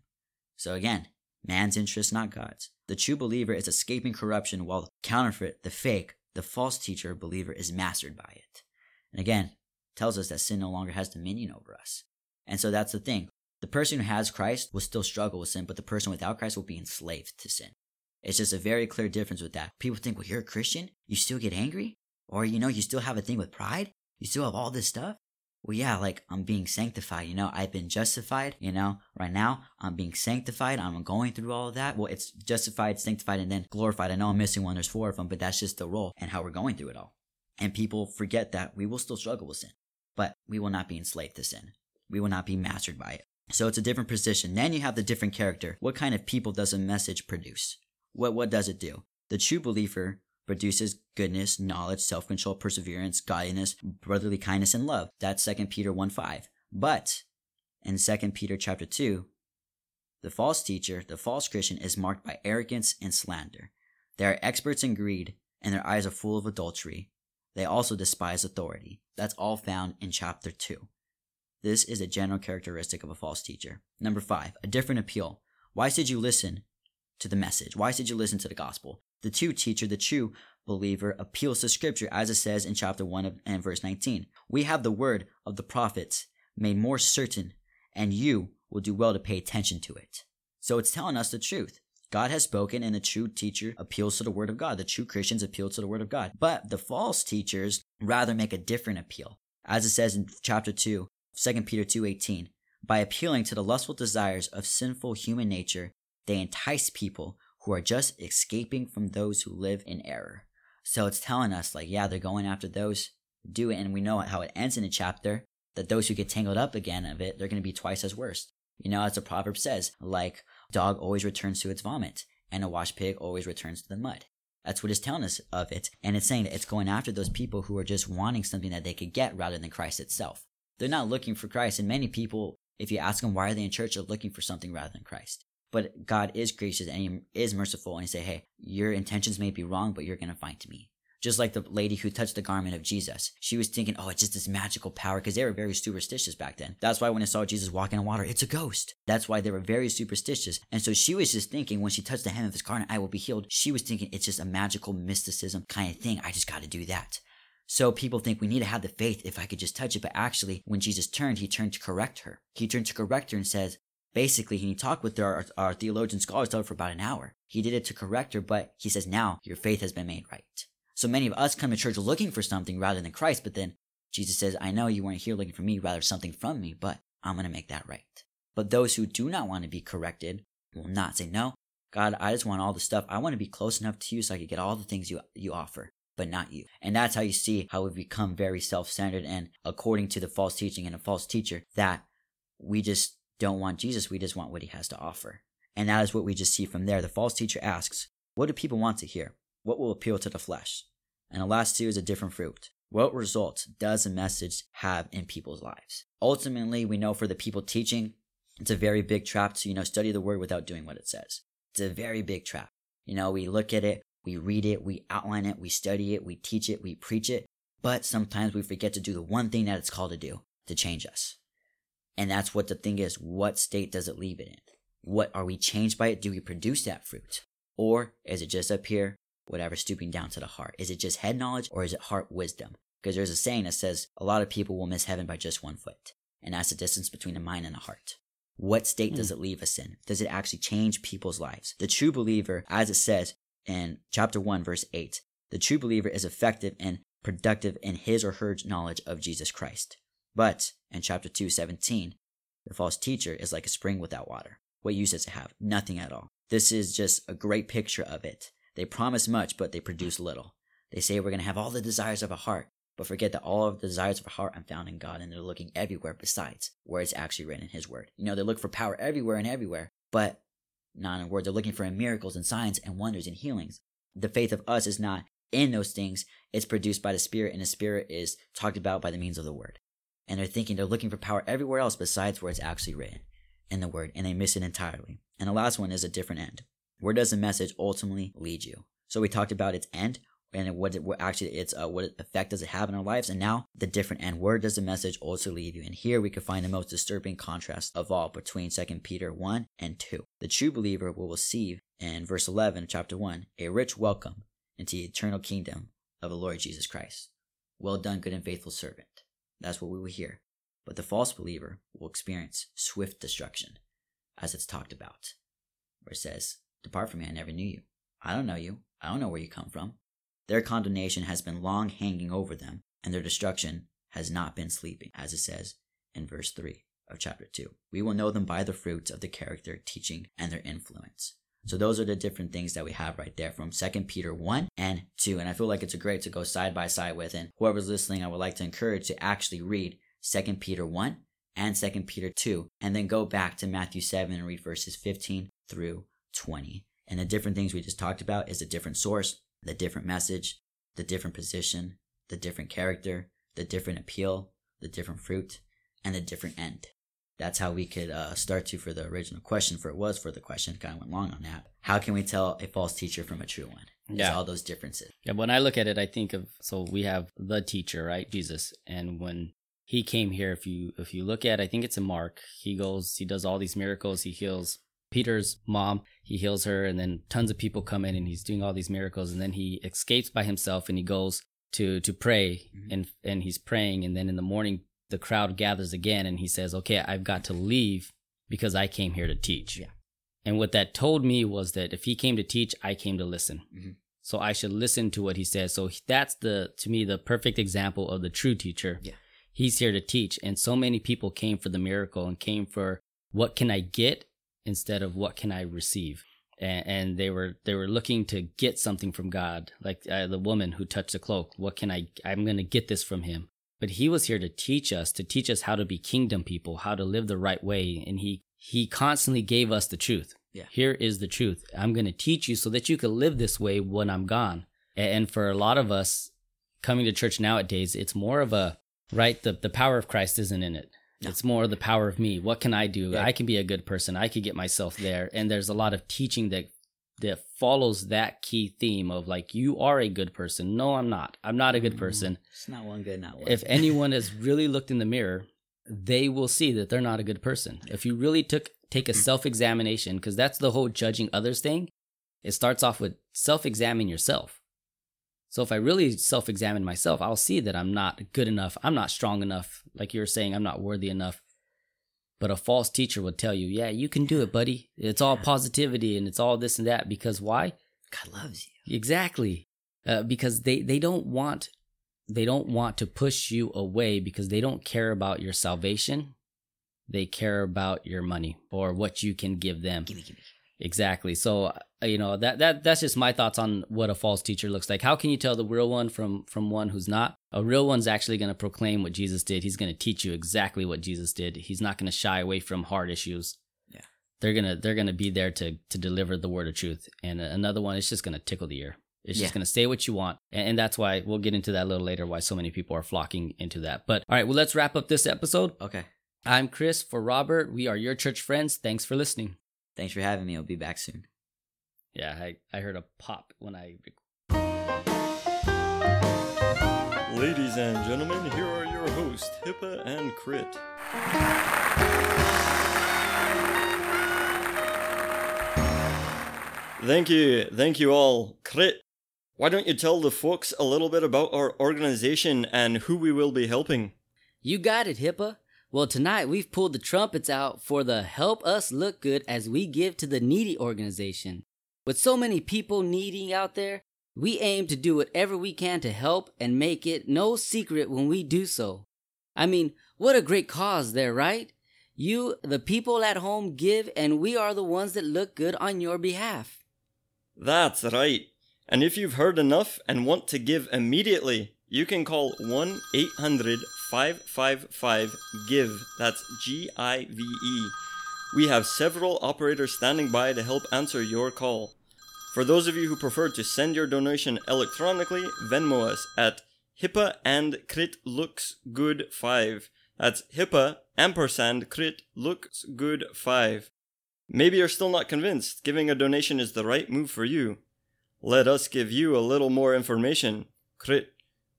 So again, man's interest, not God's. The true believer is escaping corruption, while the counterfeit, the fake, the false teacher believer is mastered by it. And again, tells us that sin no longer has dominion over us. And so that's the thing. The person who has Christ will still struggle with sin, but the person without Christ will be enslaved to sin. It's just a very clear difference with that. People think, well, you're a Christian, you still get angry? Or, you know, you still have a thing with pride? You still have all this stuff? Well, yeah, like I'm being sanctified, you know, I've been justified, you know, right now I'm being sanctified. I'm going through all of that. Well, it's justified, sanctified, and then glorified. I know I'm missing one. There's four of them, but that's just the role and how we're going through it all. And people forget that we will still struggle with sin, but we will not be enslaved to sin. We will not be mastered by it. So it's a different position. Then you have the different character. What kind of people does a message produce? What what does it do? The true believer produces goodness, knowledge, self-control, perseverance, godliness, brotherly kindness, and love. That's 2 Peter 1 5. But in 2 Peter chapter 2, the false teacher, the false Christian, is marked by arrogance and slander. They are experts in greed, and their eyes are full of adultery. They also despise authority. That's all found in chapter 2. This is a general characteristic of a false teacher. Number five, a different appeal. Why should you listen to the message? Why should you listen to the gospel? The true teacher, the true believer, appeals to scripture as it says in chapter 1 and verse 19. We have the word of the prophets made more certain, and you will do well to pay attention to it. So it's telling us the truth. God has spoken, and the true teacher appeals to the word of God. The true Christians appeal to the word of God. But the false teachers rather make a different appeal. As it says in chapter 2, 2 Peter 2:18, by appealing to the lustful desires of sinful human nature, they entice people who are just escaping from those who live in error. So it's telling us like, yeah, they're going after those who do it, and we know how it ends in a chapter that those who get tangled up again of it, they're going to be twice as worse. You know, as the proverb says, like dog always returns to its vomit, and a washed pig always returns to the mud. That's what it's telling us of it. And it's saying that it's going after those people who are just wanting something that they could get rather than Christ itself. They're not looking for Christ. And many people, if you ask them why are they in church, are looking for something rather than Christ. But God is gracious and He is merciful and He say, hey, your intentions may be wrong, but you're to find me. Just like the lady who touched the garment of Jesus. She was thinking, oh, it's just this magical power because they were very superstitious back then. That's why when they saw Jesus walking on water, it's a ghost. That's why they were very superstitious. And so she was just thinking when she touched the hem of his garment, I will be healed. She was thinking it's just a magical mysticism kind of thing. I just got to do that. So people think we need to have the faith if I could just touch it. But actually, when Jesus turned, he turned to correct her. He turned to correct her and says, basically, he talked with our, our theologian scholars for about an hour. He did it to correct her, but he says, now your faith has been made right. So many of us come to church looking for something rather than Christ, but then Jesus says, I know you weren't here looking for me, rather something from me, but I'm going to make that right. But those who do not want to be corrected will not say, No, God, I just want all the stuff. I want to be close enough to you so I can get all the things you, you offer, but not you. And that's how you see how we've become very self centered and according to the false teaching and a false teacher, that we just don't want Jesus. We just want what he has to offer. And that is what we just see from there. The false teacher asks, What do people want to hear? What will appeal to the flesh? And the last two is a different fruit. What results does a message have in people's lives? Ultimately, we know for the people teaching, it's a very big trap to, you know, study the word without doing what it says. It's a very big trap. You know, we look at it, we read it, we outline it, we study it, we teach it, we preach it, but sometimes we forget to do the one thing that it's called to do to change us. And that's what the thing is. What state does it leave it in? What are we changed by it? Do we produce that fruit? Or is it just up here whatever, stooping down to the heart? Is it just head knowledge or is it heart wisdom? Because there's a saying that says a lot of people will miss heaven by just one foot. And that's the distance between the mind and the heart. What state does hmm. it leave us in? Does it actually change people's lives? The true believer, as it says in chapter 1, verse 8, the true believer is effective and productive in his or her knowledge of Jesus Christ. But in chapter 2, 17, the false teacher is like a spring without water. What use does it have? Nothing at all. This is just a great picture of it. They promise much, but they produce little. They say we're going to have all the desires of a heart, but forget that all of the desires of a heart are found in God and they're looking everywhere besides where it's actually written in His Word. You know, they look for power everywhere and everywhere, but not in word. They're looking for miracles and signs and wonders and healings. The faith of us is not in those things. It's produced by the Spirit, and the Spirit is talked about by the means of the Word. And they're thinking they're looking for power everywhere else besides where it's actually written in the Word, and they miss it entirely. And the last one is a different end. Where does the message ultimately lead you? So we talked about its end and what it what actually its uh, what effect does it have in our lives, and now the different end. Where does the message also lead you? And here we can find the most disturbing contrast of all between Second Peter one and two. The true believer will receive in verse eleven of chapter one a rich welcome into the eternal kingdom of the Lord Jesus Christ. Well done, good and faithful servant. That's what we will hear. But the false believer will experience swift destruction, as it's talked about, where it says, Depart from me, I never knew you. I don't know you. I don't know where you come from. Their condemnation has been long hanging over them, and their destruction has not been sleeping, as it says in verse 3 of chapter 2. We will know them by the fruits of the character, teaching, and their influence. So those are the different things that we have right there from 2 Peter 1 and 2. And I feel like it's a great to go side by side with. And whoever's listening, I would like to encourage to actually read 2 Peter 1 and 2 Peter 2, and then go back to Matthew 7 and read verses 15 through 20. And the different things we just talked about is a different source, the different message, the different position, the different character, the different appeal, the different fruit, and the different end. That's how we could uh, start to for the original question. For it was for the question, kind of went long on that. How can we tell a false teacher from a true one? Yeah. all those differences. Yeah, when I look at it, I think of so we have the teacher, right, Jesus, and when he came here, if you if you look at, I think it's in Mark, he goes, he does all these miracles, he heals Peter's mom, he heals her, and then tons of people come in, and he's doing all these miracles, and then he escapes by himself, and he goes to to pray, Mhm. and and he's praying, and then in the morning the crowd gathers again, and he says, okay, I've got to leave because I came here to teach. Yeah. And what that told me was that if he came to teach, I came to listen. Mhm. So I should listen to what he says. So that's the to me the perfect example of the true teacher. Yeah. He's here to teach and so many people came for the miracle and came for what can I get instead of what can I receive. And, and they were they were looking to get something from God, like uh, the woman who touched the cloak. What can I? I'm going to get this from Him. But He was here to teach us, to teach us how to be kingdom people, how to live the right way, and He He constantly gave us the truth. Yeah. Here is the truth. I'm going to teach you so that you can live this way when I'm gone. And for a lot of us coming to church nowadays, it's more of a right. The the power of Christ isn't in it. No. It's more the power of me. What can I do? Yeah. I can be a good person. I could get myself there. And there's a lot of teaching that that follows that key theme of like you are a good person. No, I'm not. I'm not a good Mm, person. It's not one good, not one. If anyone has really looked in the mirror, they will see that they're not a good person. If you really took take a self-examination because that's the whole judging others thing. It starts off with self-examine yourself. So if I really self-examine myself, I'll see that I'm not good enough. I'm not strong enough. Like you were saying, I'm not worthy enough. But a false teacher would tell you, "Yeah, you can do it, buddy. It's all positivity and it's all this and that." Because why? God loves you. Exactly. Uh, because they, they don't want they don't want to push you away because they don't care about your salvation. They care about your money or what you can give them. Gimme, gimme. Exactly. So uh, you know that that that's just my thoughts on what a false teacher looks like. How can you tell the real one from from one who's not? A real one's actually going to proclaim what Jesus did. He's going to teach you exactly what Jesus did. He's not going to shy away from hard issues. Yeah. They're gonna they're gonna be there to to deliver the word of truth. And another one is just going to tickle the ear. It's just going to say what you want. And, and that's why we'll get into that a little later. Why so many people are flocking into that. But all right, well let's wrap up this episode. Okay. I'm Chris for Robert. We are your church friends. Thanks for listening. Thanks for having me. I'll be back soon. Yeah, I, I heard a pop when I Ladies and gentlemen, here are your hosts, Hippa and Crit. Thank you, thank you all. Crit, why don't you tell the folks a little bit about our organization and who we will be helping? You got it, Hippa. Well, tonight we've pulled the trumpets out for the Help Us Look Good as we give to the needy organization. With so many people needing out there, we aim to do whatever we can to help and make it no secret when we do so. I mean, what a great cause there, right? You, the people at home, give, and we are the ones that look good on your behalf. That's right. And if you've heard enough and want to give immediately, you can call 1 800 555 GIVE. That's G I V E. We have several operators standing by to help answer your call. For those of you who prefer to send your donation electronically, Venmo us at Hippa and Crit Looks Good 5. That's Hippa ampersand Crit Looks Good 5. Maybe you're still not convinced giving a donation is the right move for you. Let us give you a little more information. Crit,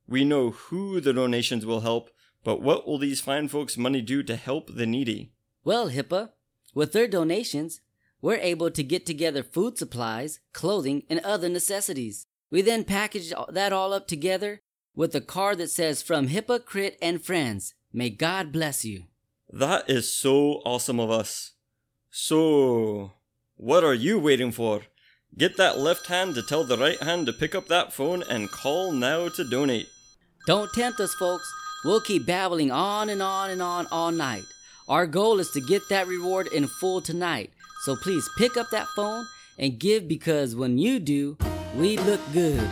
we know who the donations will help, but what will these fine folks' money do to help the needy? Well, Hippa, with their donations, we're able to get together food supplies, clothing, and other necessities. We then package that all up together with a card that says from Hippa Crit and Friends. May God bless you. That is so awesome of us. So, what are you waiting for? Get that left hand to tell the right hand to pick up that phone and call now to donate. Don't tempt us, folks. We'll keep babbling on and on and on all night. Our goal is to get that reward in full tonight. So please pick up that phone and give because when you do, we look good.